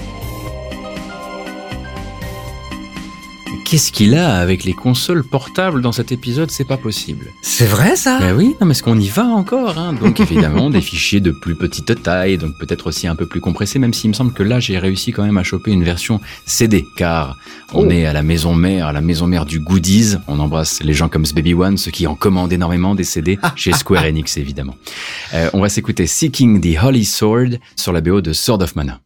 Qu'est-ce qu'il a avec les consoles portables dans cet épisode C'est pas possible. C'est vrai ça? Ben oui, non, mais est-ce qu'on y va encore hein? Donc évidemment, des fichiers de plus petite taille, donc peut-être aussi un peu plus compressés, même s'il me semble que là, j'ai réussi quand même à choper une version CD, car on Oh. est à la maison mère, à la maison mère du goodies. On embrasse les gens comme ce Baby One, ceux qui en commandent énormément des CD, chez Square Enix évidemment. Euh, on va s'écouter Seeking the Holy Sword sur la BO de Sword of Mana.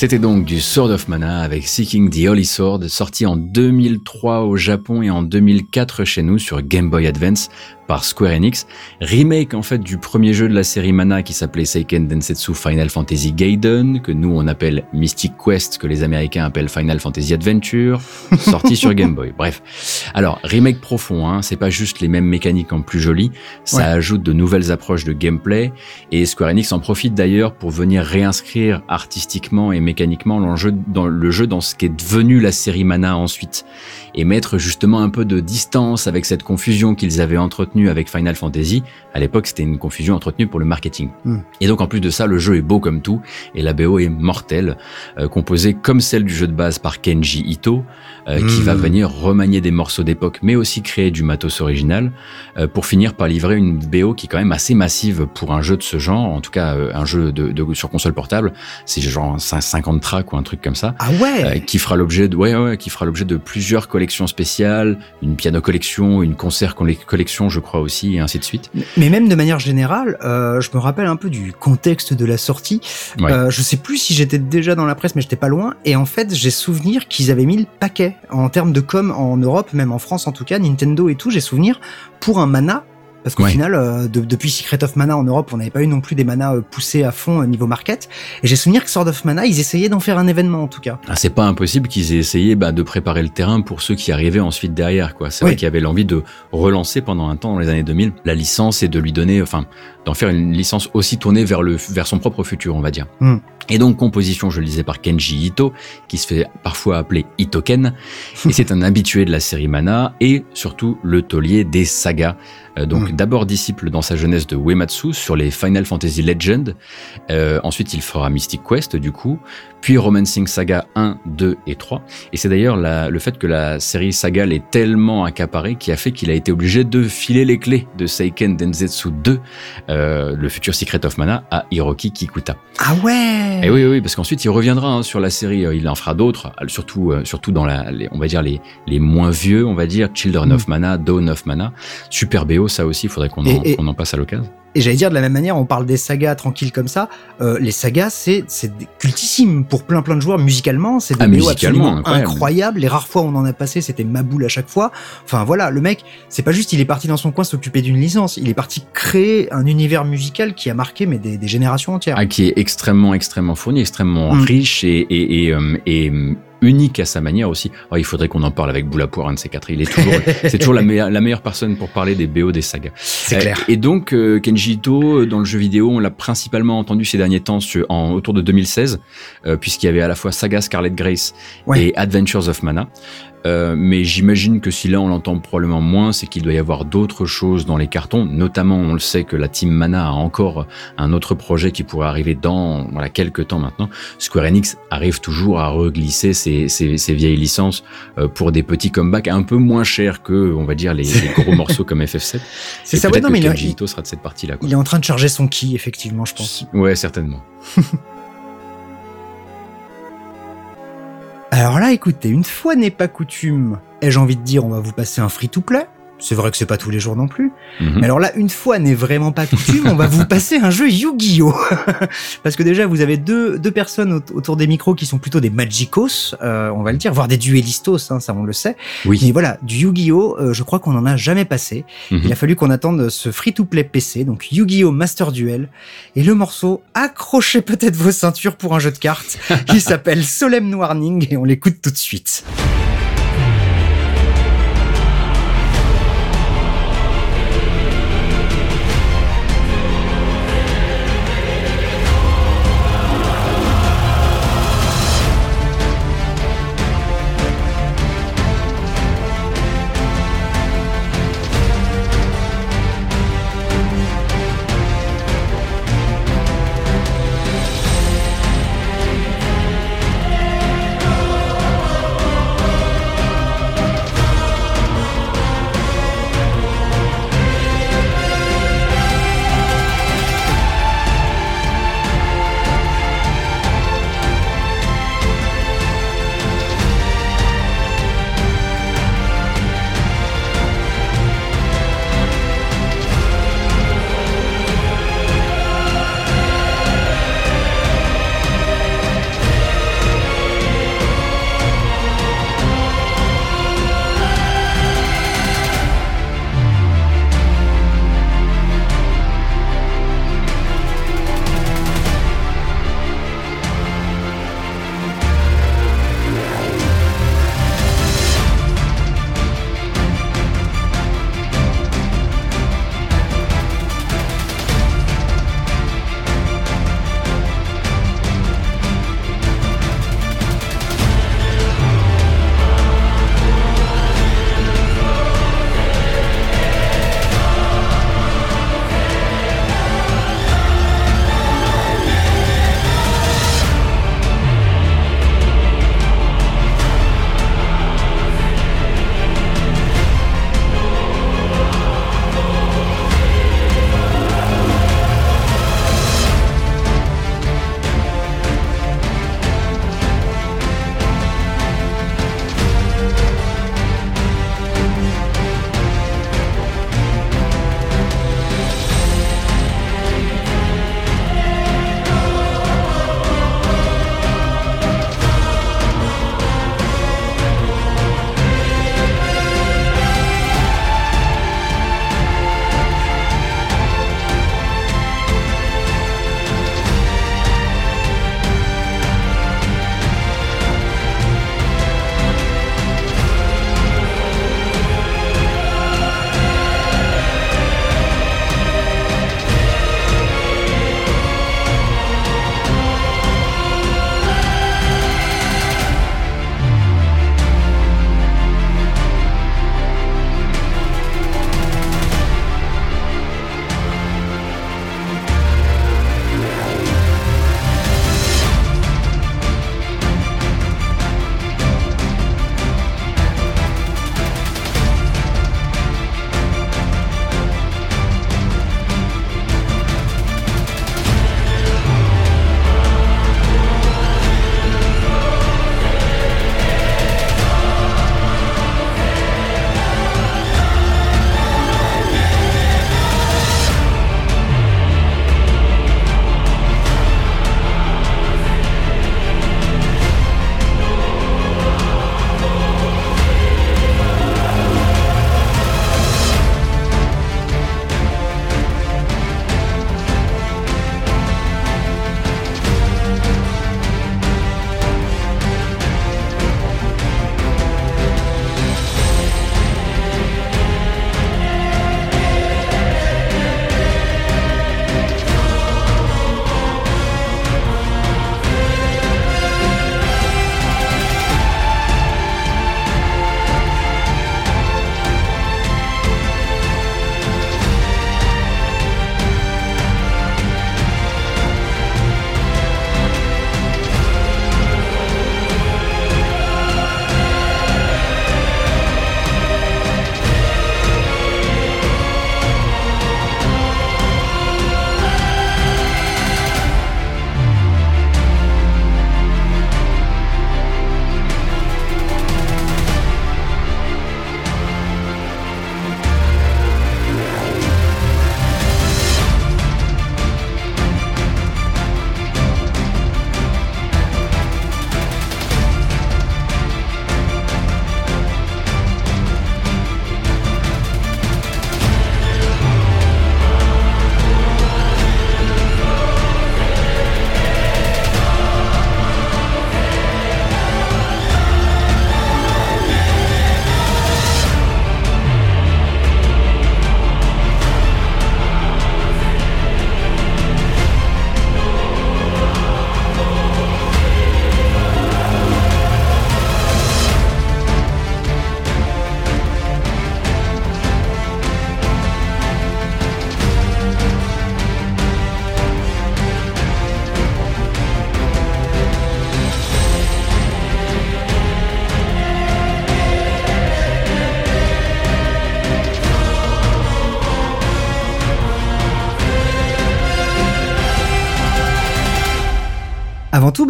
C'était donc du Sword of Mana avec Seeking the Holy Sword, sorti en 2003 au Japon et en 2004 chez nous sur Game Boy Advance par Square Enix. Remake en fait du premier jeu de la série Mana qui s'appelait Seiken Densetsu Final Fantasy Gaiden, que nous on appelle Mystic Quest, que les Américains appellent Final Fantasy Adventure, sorti sur Game Boy. Bref. Alors, remake profond, hein, c'est pas juste les mêmes mécaniques en plus jolies, ça Ouais. ajoute de nouvelles approches de gameplay, et Square Enix en profite d'ailleurs pour venir réinscrire artistiquement et mécaniquement l'enjeu dans le jeu dans ce qui est devenu la série Mana ensuite et mettre justement un peu de distance avec cette confusion qu'ils avaient entretenue avec Final Fantasy. À l'époque, c'était une confusion entretenue pour le marketing. Hmm. Et donc en plus de ça, le jeu est beau comme tout et la BO est mortelle, euh, composée comme celle du jeu de base par Kenji Ito, euh, qui va venir remanier des morceaux d'époque, mais aussi créer du matos original, euh, pour finir par livrer une BO qui est quand même assez massive pour un jeu de ce genre, en tout cas euh, un jeu de, de- sur console portable, c'est genre cin- 50 tracks ou un truc comme ça. Ah ouais euh, qui fera l'objet de ouais, ouais, qui fera l'objet de plusieurs collections spéciales, une piano collection, une concert colle- collection, je crois aussi, et ainsi de suite. Mais même de manière générale, euh, je me rappelle un peu du contexte de la sortie. Ouais. Euh, je sais plus si j'étais déjà dans la presse, mais j'étais pas loin. Et en fait, j'ai souvenir qu'ils avaient mis le paquet en termes de com en Europe, même en France en tout cas, Nintendo et tout. J'ai souvenir pour un mana. Parce qu'au Ouais. final, euh, de- depuis Secret of Mana en Europe, on n'avait pas eu non plus des manas euh, poussés à fond euh, niveau market. Et j'ai souvenir que Sword of Mana, ils essayaient d'en faire un événement en tout cas. Ah, c'est pas impossible qu'ils aient essayé bah, de préparer le terrain pour ceux qui arrivaient ensuite derrière. quoi. C'est Oui. vrai qu'il y avait l'envie de relancer pendant un temps dans les années 2000 la licence et de lui donner, enfin, d'en faire une licence aussi tournée vers le vers son propre futur, on va dire. Hmm. Et donc composition, je le disais par Kenji Ito, qui se fait parfois appeler Itoken, et c'est un habitué de la série Mana et surtout le taulier des sagas. Euh, donc d'abord disciple dans sa jeunesse de Uematsu sur les Final Fantasy Legend, euh, ensuite il fera Mystic Quest du coup, puis Romancing Saga 1, 2 et 3. Et c'est d'ailleurs le fait que la série Saga l'ait tellement accaparé qui a fait qu'il a été obligé de filer les clés de Seiken Densetsu 2, euh, le futur Secret of Mana, à Hiroki Kikuta. Ah ouais Et oui, oui, parce qu'ensuite il reviendra hein, sur la série, euh, il en fera d'autres, euh, surtout, euh, surtout dans la, les- on va dire les, les moins vieux, on va dire Children Mm. of Mana, Dawn of Mana, Super BO, ça aussi, il faudrait qu'on en, Et- et- qu'on en passe à l'occasion. Et j'allais dire de la même manière, on parle des sagas tranquilles comme ça. Euh, les sagas, c'est cultissime pour plein plein de joueurs musicalement. C'est des Ah, musicalement, absolument incroyable. incroyables. Les rares fois où on en a passé, c'était ma boule à chaque fois. Enfin voilà, le mec, c'est pas juste il est parti dans son coin s'occuper d'une licence. Il est parti créer un univers musical qui a marqué mais des, des générations entières. Ah, qui est extrêmement, extrêmement fourni, extrêmement Mm. riche et, et, et, euh, et, euh, unique à sa manière aussi. Oh, il faudrait qu'on en parle avec Boulapoire, un de ces quatre. Il est toujours, c'est toujours la meilleure, la meilleure personne pour parler des BO des sagas. C'est Euh, clair. Et donc, euh, Kenji Ito, euh, dans le jeu vidéo, on l'a principalement entendu ces derniers temps sur- en, autour de 2016, euh, puisqu'il y avait à la fois Saga Scarlet Grace Ouais. et Adventures of Mana. Euh, mais j'imagine que si là on l'entend probablement moins, c'est qu'il doit y avoir d'autres choses dans les cartons. Notamment, on le sait que la team Mana a encore un autre projet qui pourrait arriver dans voilà, quelques temps maintenant. Square Enix arrive toujours à reglisser ses, ses, ses vieilles licences euh, pour des petits comebacks un peu moins chers que, on va dire, les, les gros morceaux comme FF7. C'est ça, ouais, non, mais il, sera de cette partie-là. il est en train de charger son ki, effectivement, je pense. Ouais, certainement. Alors là, écoutez, une fois n'est pas coutume, ai-je envie de dire, on va vous passer un free-to-play. C'est vrai que c'est pas tous les jours non plus. Mhm. Mais alors là, une fois n'est vraiment pas coutume, on va vous passer un jeu Yu-Gi-Oh! Parce que déjà, vous avez deux, deux personnes au- autour des micros qui sont plutôt des magicos, euh, on va le dire, voire des duellistos, hein, ça on le sait. Mais Oui. voilà, du Yu-Gi-Oh! euh, je crois qu'on en a jamais passé. Mhm. Il a fallu qu'on attende ce free-to-play PC, donc Yu-Gi-Oh! Master Duel. Et le morceau, accrochez peut-être vos ceintures pour un jeu de cartes. Il s'appelle Solemn Warning et on l'écoute tout de suite.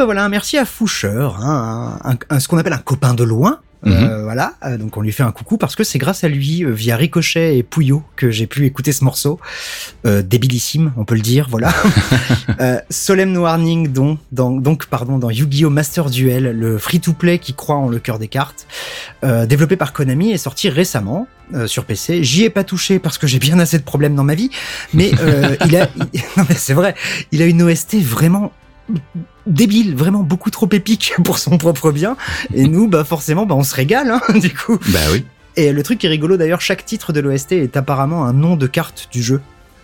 Bah voilà, un merci à Foucher, hein, un- un- ce qu'on appelle un copain de loin. Euh, voilà, Euh, donc on lui fait un coucou parce que c'est grâce à lui, euh, via Ricochet et Pouillot, que j'ai pu écouter ce morceau. Euh, débilissime, on peut le dire, voilà. euh, Solemn Warning, dont, dans, donc, pardon, dans Yu-Gi-Oh! Master Duel, le free-to-play qui croit en le cœur des cartes, développé par Konami, est sorti récemment sur PC. J'y ai pas touché parce que j'ai bien assez de problèmes dans ma vie, mais il a, il- non mais c'est vrai, il a une OST vraiment débile, vraiment beaucoup trop épique pour son propre bien. Et nous, bah forcément, bah on se régale, hein, du coup. Bah oui. Et le truc qui est rigolo d'ailleurs, chaque titre de l'OST est apparemment un nom de carte du jeu.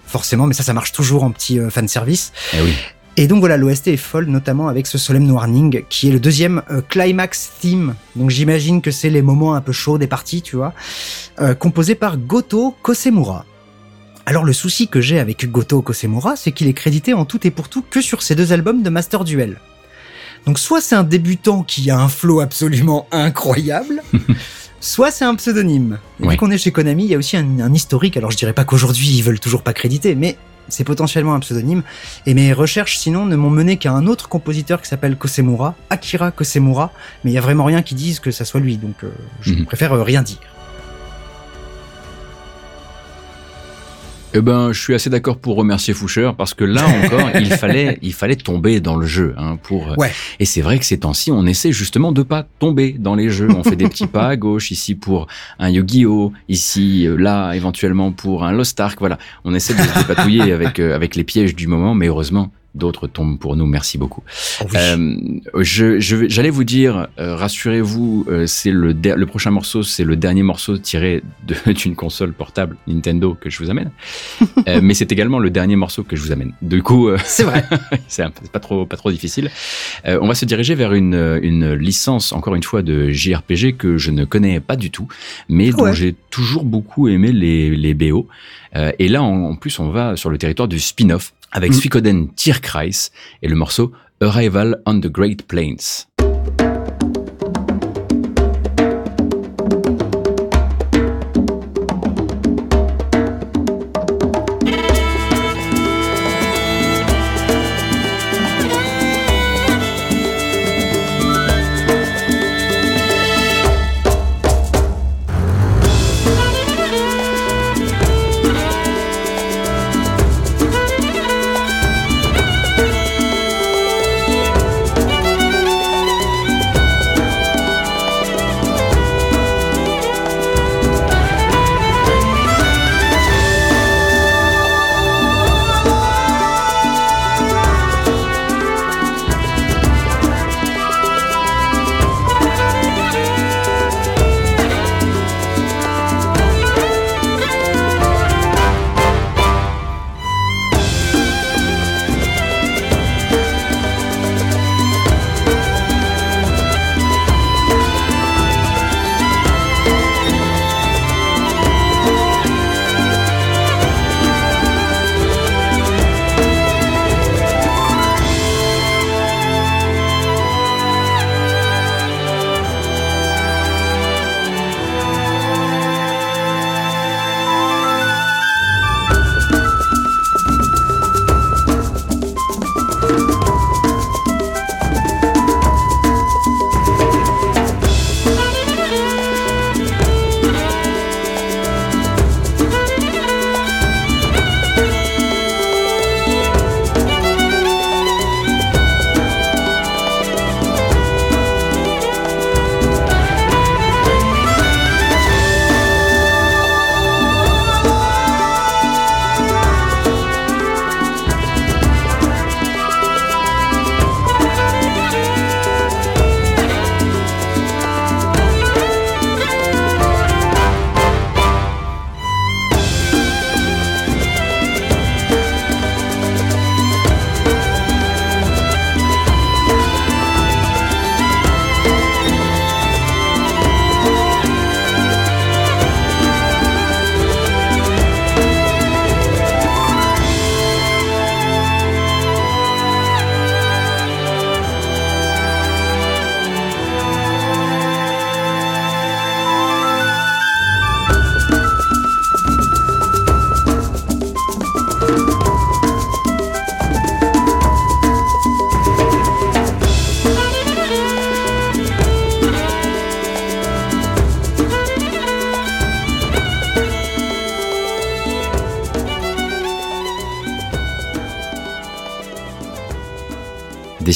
Forcément, mais ça, ça marche toujours en petit euh, fanservice. Eh oui. Et donc voilà, l'OST est folle, notamment avec ce Solemn Warning, qui est le deuxième euh, climax theme. Donc j'imagine que c'est les moments un peu chauds des parties, tu vois. Euh, composé par Goto Kosemura. Alors le souci que j'ai avec Goto Kosemura, c'est qu'il est crédité en tout et pour tout que sur ces deux albums de Master Duel. Donc soit c'est un débutant qui a un flow absolument incroyable, soit c'est un pseudonyme. Et. Vu qu'on est chez Konami, il y a aussi un, un historique. Alors je dirais pas qu'aujourd'hui ils veulent toujours pas créditer, mais c'est potentiellement un pseudonyme. Et mes recherches sinon ne m'ont mené qu'à un autre compositeur qui s'appelle Kosemura, Akira Kosemura, mais il y a vraiment rien qui dise que ça soit lui, donc euh, je Mhm. préfère euh, rien dire. Eh ben, je suis assez d'accord pour remercier Foucher parce que là encore, il fallait, il fallait tomber dans le jeu hein, pour. Ouais. Et c'est vrai que ces temps-ci, on essaie justement de pas tomber dans les jeux. On fait des petits pas à gauche ici pour un Yu-Gi-Oh, ici euh, là éventuellement pour un Lost Ark. Voilà, on essaie de se dépatouiller avec euh, avec les pièges du moment, mais heureusement. D'autres tombent pour nous, merci beaucoup. Oh oui. Euh, je, j'allais vous dire, euh, rassurez-vous, euh, c'est le, prochain morceau, c'est le dernier morceau tiré de- d'une console portable Nintendo que je vous amène. Mais c'est également le dernier morceau que je vous amène. Du coup, C'est vrai. c'est un peu- c'est pas trop, pas trop difficile. On va se diriger vers une, une licence, encore une fois, de JRPG que je ne connais pas du tout, mais dont j'ai toujours beaucoup aimé les, les BO. Euh, et là, en, en plus, on va sur le territoire du spin-off avec Mm. Suikoden Tierkreis et le morceau Arrival on the Great Plains.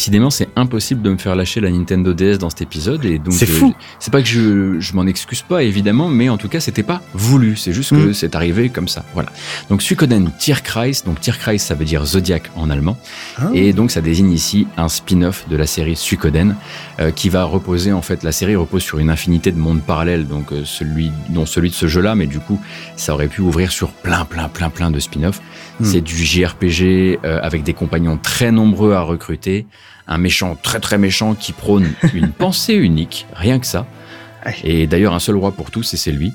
Décidément, c'est impossible de me faire lâcher la Nintendo DS dans cet épisode et donc C'est euh, fou. c'est pas que je, je m'en excuse pas évidemment, mais en tout cas c'était pas voulu. C'est juste que Mm. c'est arrivé comme ça. Voilà. Donc Suikoden Tierkreis, donc Tierkreis ça veut dire zodiaque en allemand Ah. et donc ça désigne ici un spin-off de la série Suikoden euh, qui va reposer en fait la série repose sur une infinité de mondes parallèles donc euh, celui dont celui de ce jeu-là mais du coup ça aurait pu ouvrir sur plein plein plein plein de spin-off. Hmm. C'est du JRPG euh, avec des compagnons très nombreux à recruter, un méchant très très méchant qui prône une pensée unique, rien que ça. Et d'ailleurs un seul roi pour tous et c'est lui.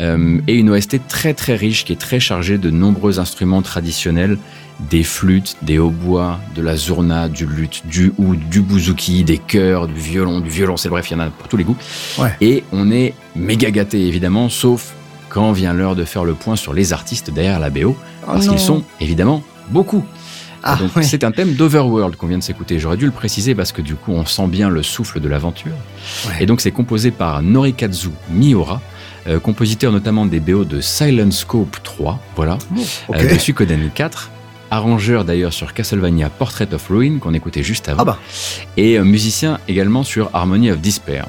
Euh, et une OST très très riche qui est très chargée de nombreux instruments traditionnels, des flûtes, des hautbois, de la zurna, du luth, du oud, du bouzouki, des chœurs, du violon, du violoncelle, bref, il y en a pour tous les goûts. Ouais. Et on est méga gâté évidemment, sauf quand vient l'heure de faire le point sur les artistes derrière la BO, Oh parce non. qu'ils sont évidemment beaucoup. Ah, Donc ouais. c'est un thème d'Overworld qu'on vient de s'écouter. J'aurais dû le préciser parce que du coup on sent bien le souffle de l'aventure. Ouais. Et donc c'est composé par Norikazu Miura, euh, compositeur notamment des BO de Silent Scope 3, voilà, Ok. euh, de Suikoden 4, arrangeur d'ailleurs sur Castlevania Portrait of Ruin qu'on écoutait juste avant, Ah bah. et euh, musicien également sur Harmony of Despair.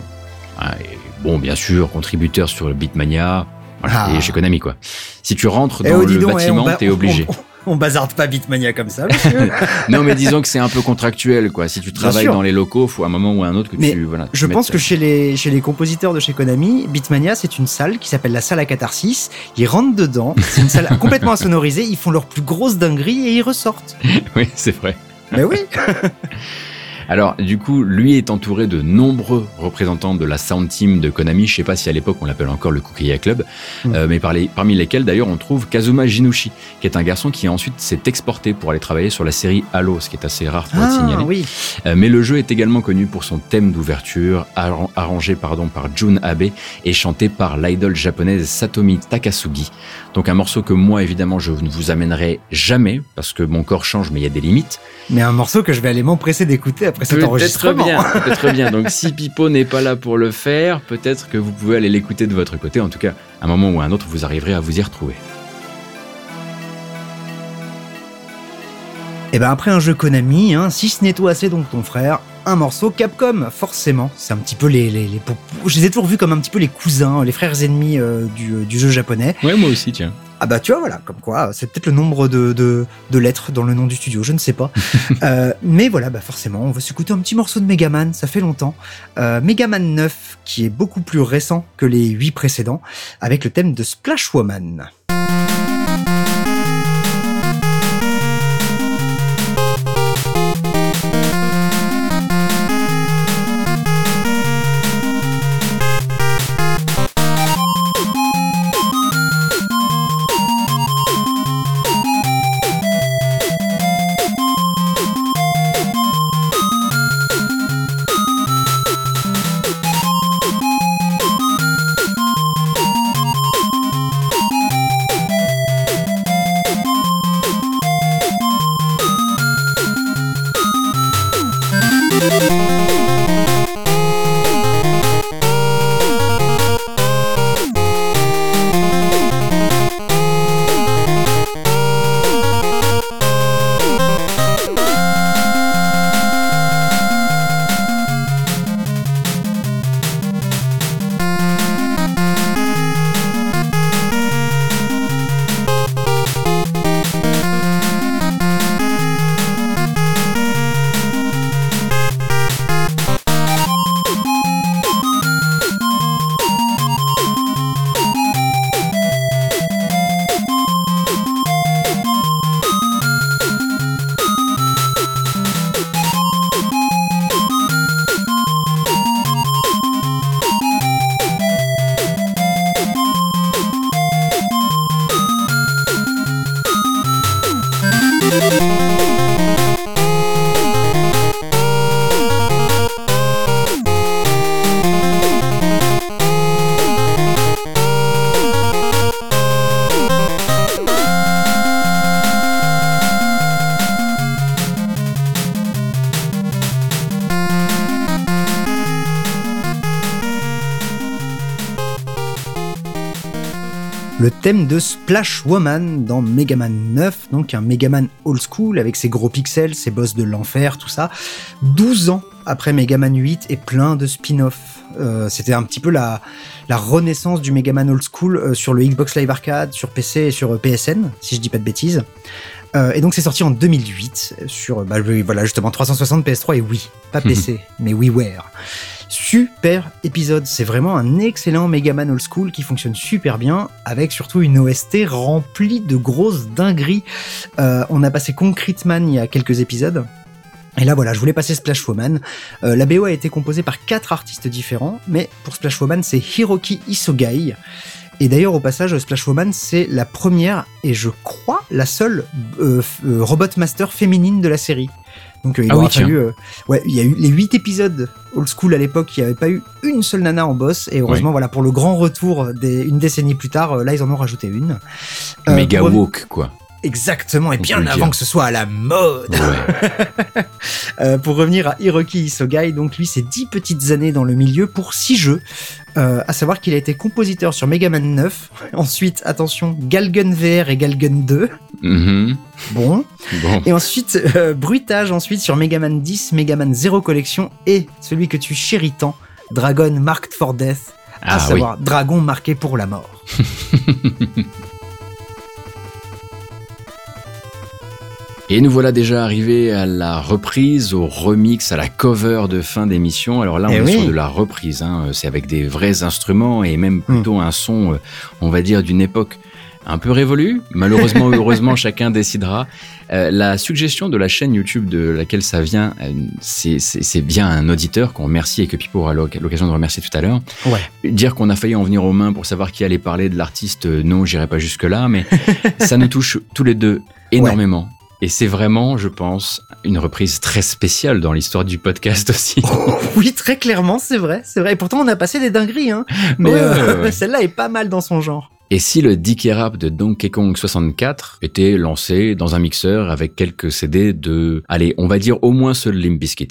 Ah, et bon, bien sûr, contributeur sur le Beatmania, voilà, Ah. et chez Konami quoi. Si tu rentres Eh dans oh, le donc, eh, bâtiment, t'es obligé. On, on bazarde pas Bitmania comme ça, monsieur. Non, mais disons que c'est un peu contractuel, quoi. Si tu travailles dans les locaux, faut à un moment ou à un autre que Mais tu, voilà. tu Je mettes- pense que chez les, chez les compositeurs de chez Konami, Bitmania, c'est une salle qui s'appelle la salle à catharsis. Ils rentrent dedans, c'est une salle complètement insonorisée, ils font leur plus grosse dinguerie et ils ressortent. Oui, c'est vrai. Mais oui, Alors, du coup, lui est entouré de nombreux représentants de la sound team de Konami. Je sais pas si à l'époque on l'appelle encore le Kukiya Club, Mm. euh, mais par les- parmi lesquels d'ailleurs on trouve Kazuma Jinushi, qui est un garçon qui ensuite s'est exporté pour aller travailler sur la série Halo, ce qui est assez rare pour être ah, signalé. oui. Euh, mais le jeu est également connu pour son thème d'ouverture, arran- arrangé pardon, par Jun Abe et chanté par l'idole japonaise Satomi Takasugi. Donc un morceau que moi évidemment je ne vous amènerai jamais parce que mon corps change mais il y a des limites. Mais un morceau que je vais aller m'empresser d'écouter après cet enregistrement. bien, peut-être bien. Donc si Pipo n'est pas là pour le faire, peut-être que vous pouvez aller l'écouter de votre côté. En tout cas, à un moment ou à un autre, vous arriverez à vous y retrouver. Et ben après un jeu Konami, hein, si ce n'est toi c'est donc ton frère, un morceau Capcom, forcément. C'est un petit peu les, les, les- Je les ai toujours vus comme un petit peu les cousins, les frères ennemis euh, du, euh, du jeu japonais. Ouais, moi aussi, tiens. Ah bah tu vois voilà, comme quoi c'est peut-être le nombre de, de, de lettres dans le nom du studio, je ne sais pas. Euh, mais voilà, bah forcément, on va s'écouter un petit morceau de Megaman, ça fait longtemps. Euh, Megaman 9, qui est beaucoup plus récent que les 8 précédents, avec le thème de Splash Woman. Thème de Splash Woman dans Mega Man 9, donc un Mega Man old school avec ses gros pixels, ses boss de l'enfer, tout ça. 12 ans après Mega Man 8 et plein de spin-off. Euh, C'était un petit peu la, la renaissance du Mega Man old school euh, sur le Xbox Live Arcade, sur PC et sur euh, PSN, si je dis pas de bêtises. Euh, et donc c'est sorti en 2008 sur bah, voilà justement 360 PS3 et Wii, pas PC, mais WiiWare. Super épisode, c'est vraiment un excellent Mega Man Old School qui fonctionne super bien, avec surtout une OST remplie de grosses dingueries. Euh, on a passé Concrete Man il y a quelques épisodes. Et là voilà, je voulais passer Splash Woman. Euh, la BO a été composée par quatre artistes différents, mais pour Splash Woman c'est Hiroki Isogai. Et d'ailleurs au passage, Splash Woman c'est la première et je crois la seule euh, Robot Master féminine de la série. Donc euh, il Ah aura oui, fallu, euh, ouais, il y a eu les huit épisodes old school à l'époque, il n'y avait pas eu une seule nana en boss. Et heureusement voilà pour le grand retour des, une décennie plus tard, euh, là ils en ont rajouté une. Euh, reven- woke, quoi. Exactement, et bien avant que ce soit à la mode. Ouais. Euh, pour revenir à Hiroki Isogai, donc lui, c'est 10 petites années dans le milieu pour 6 jeux. Euh, à savoir qu'il a été compositeur sur Mega Man 9. Ensuite, attention, Galgun VR et Galgun 2. Mhm. Bon. Bon. Et ensuite, euh, bruitage ensuite sur Mega Man 10, Mega Man 0 Collection et celui que tu chéris tant, Dragon Marked for Death. À Ah oui. savoir, Dragon marqué pour la mort. Et nous voilà déjà arrivés à la reprise, au remix, à la cover de fin d'émission. Alors là, on Eh est oui. sur de la reprise. Hein. C'est avec des vrais instruments et même Hmm. plutôt un son, euh, on va dire, d'une époque un peu révolue. Malheureusement ou heureusement, chacun décidera. Euh, la suggestion de la chaîne YouTube de laquelle ça vient, euh, c'est- bien un auditeur qu'on remercie et que Pipo aura l'oc- l'occasion de remercier tout à l'heure. Ouais. Dire qu'on a failli en venir aux mains pour savoir qui allait parler de l'artiste, non, j'irai pas jusque-là, mais ça nous touche tous les deux énormément. Et c'est vraiment, je pense, une reprise très spéciale dans l'histoire du podcast aussi. Oui, très clairement, c'est vrai, c'est vrai. Et pourtant, on a passé des dingueries, hein. Mais Ouais, euh, ouais, ouais. celle-là est pas mal dans son genre. Et si le Dicky Rap de Donkey Kong 64 était lancé dans un mixeur avec quelques CD de, allez, on va dire au moins seul Limp Bizkit?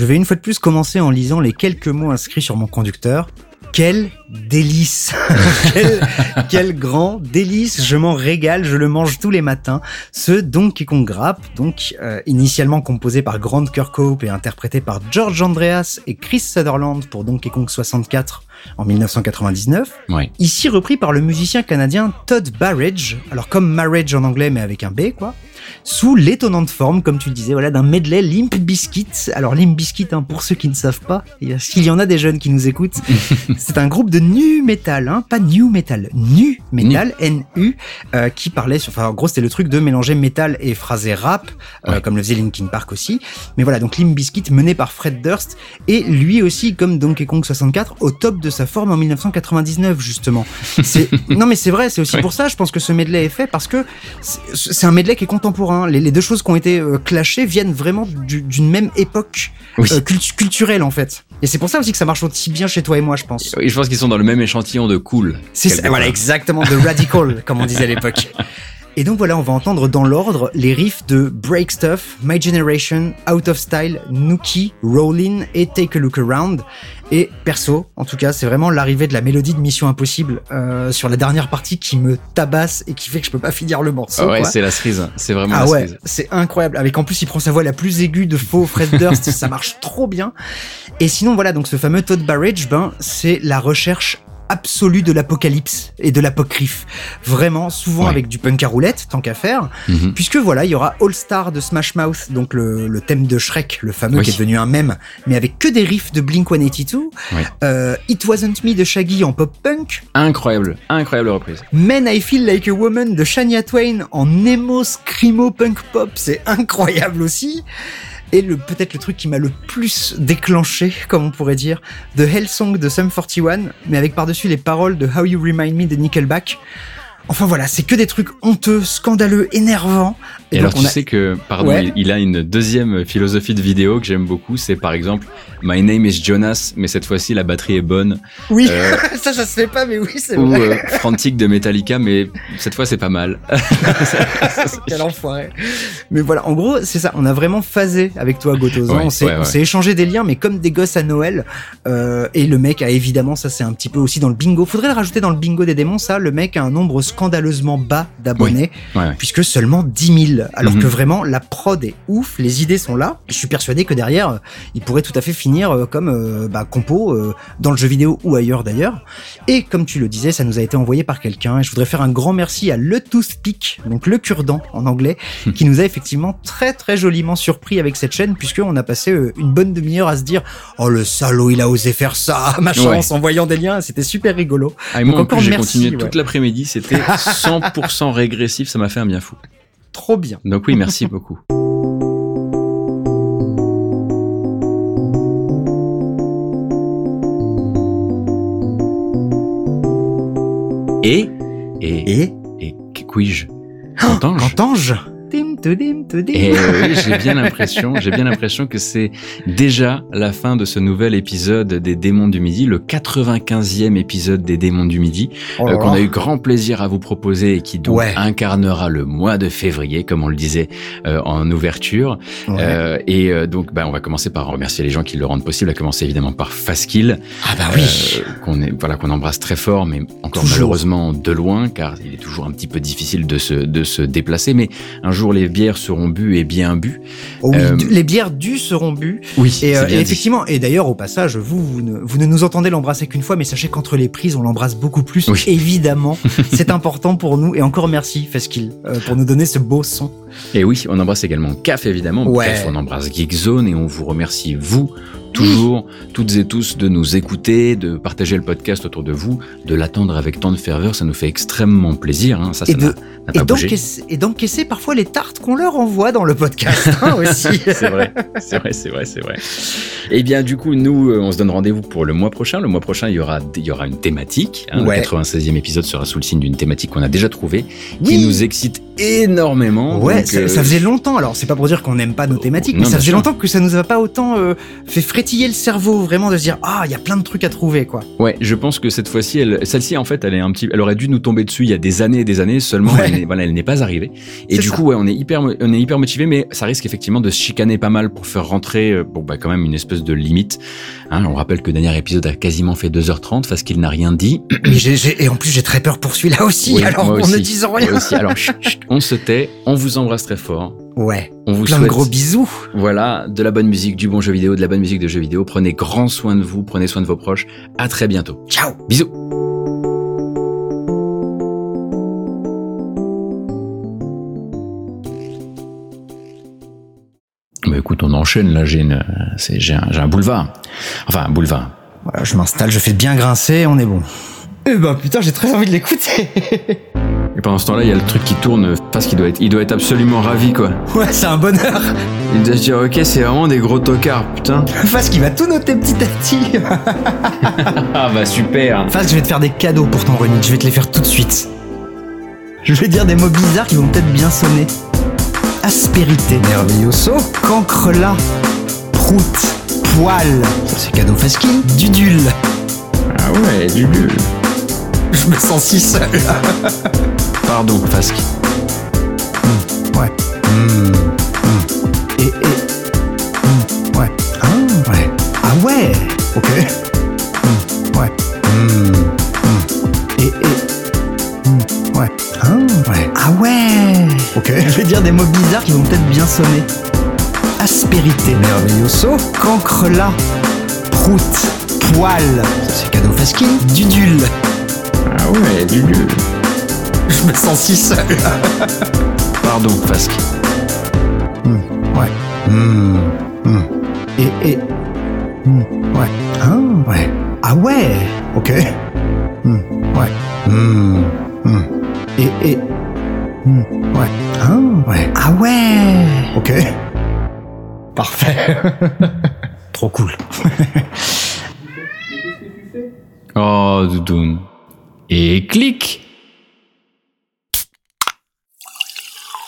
Je vais une fois de plus commencer en lisant les quelques mots inscrits sur mon conducteur. Quel délice quel, grand délice Je m'en régale, je le mange tous les matins. Ce Donkey Kong Rap, donc euh, initialement composé par Grant Kirkhope et interprété par George Andreas et Chris Sutherland pour Donkey Kong 64 en 1999. Ouais. Ici repris par le musicien canadien Todd Barrage, alors comme marriage en anglais mais avec un B quoi, sous l'étonnante forme, comme tu le disais, voilà, d'un medley Limp Bizkit. Alors Limp Bizkit, hein, pour ceux qui ne savent pas, s'il y en a des jeunes qui nous écoutent, c'est un groupe de nu metal, hein, pas new metal, nu metal, N-U, euh, qui parlait sur, enfin en gros c'était le truc de mélanger metal et phrasé rap, euh, Ouais. comme le faisait Linkin Park aussi. Mais voilà, donc Limp Bizkit mené par Fred Durst, et lui aussi, comme Donkey Kong 64, au top de sa forme en 1999 justement. C'est non mais c'est vrai, c'est aussi pour ça, je pense que ce medley est fait parce que c'est- un medley qui est contemporain. Les, les deux choses qui ont été euh, clashées viennent vraiment du- d'une même époque Oui. euh, cultu- culturelle en fait. Et c'est pour ça aussi que ça marche aussi bien chez toi et moi, je pense. Oui, je pense qu'ils sont dans le même échantillon de cool. C'est voilà, exactement, de radical, comme on disait à l'époque. Et donc voilà, on va entendre dans l'ordre les riffs de Break Stuff, My Generation, Out of Style, Nookie, Rollin et Take a Look Around. Et perso, en tout cas, c'est vraiment l'arrivée de la mélodie de Mission Impossible euh, sur la dernière partie qui me tabasse et qui fait que je peux pas finir le morceau. Ah ouais, c'est la cerise. C'est vraiment Ah la ouais, cerise. c'est incroyable. Avec en plus, il prend sa voix la plus aiguë de faux Fred Durst, ça marche trop bien. Et sinon, voilà, donc ce fameux Todd Barrage, ben, c'est la recherche absolue de l'apocalypse et de l'apocryphe. Vraiment, souvent Ouais. avec du punk à roulette, tant qu'à faire. Mhm. Puisque voilà, il y aura All Star de Smash Mouth, donc le, le thème de Shrek, le fameux Oui. qui est devenu un mème, mais avec que des riffs de Blink 182. Ouais. Euh, It Wasn't Me de Shaggy en pop punk. Incroyable, incroyable reprise. Men I Feel Like a Woman de Shania Twain en emo screamo punk pop, c'est incroyable aussi. Et le peut-être le truc qui m'a le plus déclenché, comme on pourrait dire, The Hell Song de Sum 41, mais avec par-dessus les paroles de How You Remind Me de Nickelback. Enfin voilà, c'est que des trucs honteux, scandaleux, énervants. Et, donc, alors tu a- sais que, pardon, Ouais. il, il a une deuxième philosophie de vidéo que j'aime beaucoup, c'est par exemple My name is Jonas, mais cette fois-ci la batterie est bonne, Oui, euh, ça, ça se fait pas, mais oui, c'est ou vrai. euh, Frantic de Metallica, mais cette fois c'est pas mal. Quel enfoiré. Mais voilà, en gros, c'est ça. On a vraiment phasé avec toi, Gotozan. Ouais, on ouais, s'est échangé des liens, mais comme des gosses à Noël. Euh, et le mec a évidemment, ça c'est un petit peu aussi dans le bingo. Faudrait le rajouter dans le bingo des démons, ça. Le mec a un nombre scandaleusement bas d'abonnés, Ouais, ouais. puisque seulement 10 000. Alors Mhm. que vraiment, la prod est ouf, les idées sont là. Je suis persuadé que derrière, euh, il pourrait tout à fait finir euh, comme euh, bah, compo euh, dans le jeu vidéo ou ailleurs d'ailleurs. Et comme tu le disais, ça nous a été envoyé par quelqu'un. Et je voudrais faire un grand merci à Le Toothpick, donc le cure-dent en anglais, qui nous a effectivement très très joliment surpris avec cette chaîne, puisqu'on a passé une bonne demi-heure à se dire Oh le salaud, il a osé faire ça, ma Ouais. chance, en voyant des liens, c'était super rigolo. Ah, et moi Donc en plus encore j'ai continué ouais. toute l'après-midi, c'était 100% régressif, ça m'a fait un bien fou. Trop bien. Donc oui, merci beaucoup. Et, et, Et et, que puis-je Qu'entends-je? Qu'entends-je? Tim, tudim, tudim. Et euh, oui, j'ai bien l'impression, j'ai bien l'impression que c'est déjà la fin de ce nouvel épisode des Démons du Midi, le 95e épisode des Démons du Midi, Oh euh, qu'on a eu grand plaisir à vous proposer et qui donc Ouais. incarnera le mois de février, comme on le disait euh, en ouverture. Ouais. Euh, et euh, donc, bah, on va commencer par remercier les gens qui le rendent possible, à commencer évidemment par Faskill, ah bah oui. qu'on est, voilà, qu'on embrasse très fort, mais encore Toujours. malheureusement de loin, car il est toujours un petit peu difficile de se, de se déplacer. Mais un jour, les bières seront bues et bien bues. Oh oui, euh, les bières dues seront bues. Oui, Et, euh, et effectivement, et d'ailleurs au passage, vous, vous ne, vous ne nous entendez l'embrasser qu'une fois, mais sachez qu'entre les prises, on l'embrasse beaucoup plus. Oui. Évidemment, c'est important pour nous. Et encore merci, Faskill, euh, pour nous donner ce beau son. Et oui, on embrasse également CAF évidemment. Ouais. CAF, on embrasse Geekzone et on vous remercie vous toujours, toutes et tous, de nous écouter, de partager le podcast autour de vous, de l'attendre avec tant de ferveur. Ça nous fait extrêmement plaisir. hein. Ça, ça Et de- n'a et d'encaisser parfois les tartes qu'on leur envoie dans le podcast hein, aussi. C'est vrai, c'est vrai, c'est vrai, c'est vrai. Et bien, du coup, nous, euh, on se donne rendez-vous pour le mois prochain. Le mois prochain, il y aura, il y aura une thématique. hein. Ouais. Le 96e épisode sera sous le signe d'une thématique qu'on a déjà trouvée, qui nous excite énormément. Ouais, ça, euh, ça faisait longtemps. Alors, c'est pas pour dire qu'on n'aime pas nos thématiques, mais ça faisait sûr. longtemps que ça nous a pas autant euh, fait frétiller le cerveau, vraiment de se dire ah, il y a plein de trucs à trouver, quoi. Ouais, je pense que cette fois-ci, elle, celle-ci, en fait, elle est un petit, elle aurait dû nous tomber dessus il y a des années et des années. Seulement, Ouais. elle voilà, elle n'est pas arrivée. Et du ça. coup, ouais, on est hyper, on est hyper motivé, mais ça risque effectivement de se chicaner pas mal pour faire rentrer, euh, bon, bah, quand même une espèce de limite. Hein, on rappelle que le dernier épisode a quasiment fait 2h30 parce qu'il n'a rien dit. Mais j'ai- j'ai- et en plus, j'ai très peur pour celui-là aussi. Oui, alors, en aussi. ne disant Moi rien. aussi. Alors, chut, chut, on se tait, on vous embrasse très fort. Ouais. On vous Plein souhaite, de gros bisous. voilà, de la bonne musique, du bon jeu vidéo, de la bonne musique de jeux vidéo. Prenez grand soin de vous, prenez soin de vos proches. À très bientôt. Ciao. Bisous. Bah écoute, on enchaîne là, j'ai un, j'ai un boulevard. Enfin, un boulevard. Voilà, je m'installe, je fais bien grincer, on est bon. Eh ben putain, j'ai très envie de l'écouter. Et pendant ce temps-là, il y a le truc qui tourne, parce qu'il doit être, il doit être absolument ravi, quoi. ouais, c'est un bonheur. Il doit se dire, ok, c'est vraiment des gros tocards, putain. Face qui va tout noter petit à petit. Ah bah super. Face, je vais te faire des cadeaux pour ton running, je vais te les faire tout de suite. Je vais dire des mots bizarres qui vont peut-être bien sonner. Aspérité, merveilloso, cancrelat, prout, poil, ça c'est cadeau fasquille, dudule. Ah ouais, du nul. Je me sens si seul. Pardon, Fasque. Ouais. Hmm, hmm. Et, et. Hmm, Ouais. Ah, ouais. Ah ouais. Ok. Hmm, Ouais. Hmm, hmm. Et, et. Hmm, Ouais. Ah, ouais. Ah ouais. Ok. Je vais dire des mots bizarres qui vont peut-être bien sonner. Aspérité, merveilloso, cancrelat, prout, poil, c'est cadeau fasquille, dudule. Ah ouais, du nul. Je me sens si seul. Pardon, Fasque. Ouais. Hmm, hmm. Et, et. Hmm, Ouais. Ah, ouais. Ah ouais. Ok. Hmm, Ouais. Hmm. Et, et. Ouais. Ah, ouais. Ah ouais. Ok. Parfait. Trop cool. Oh, Doudoune. Et clic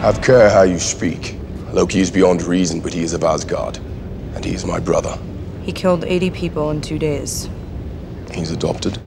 Have care how you speak. Loki is beyond reason, but he is of Asgard. And he is my brother. He killed 80 people in two days. He's adopted.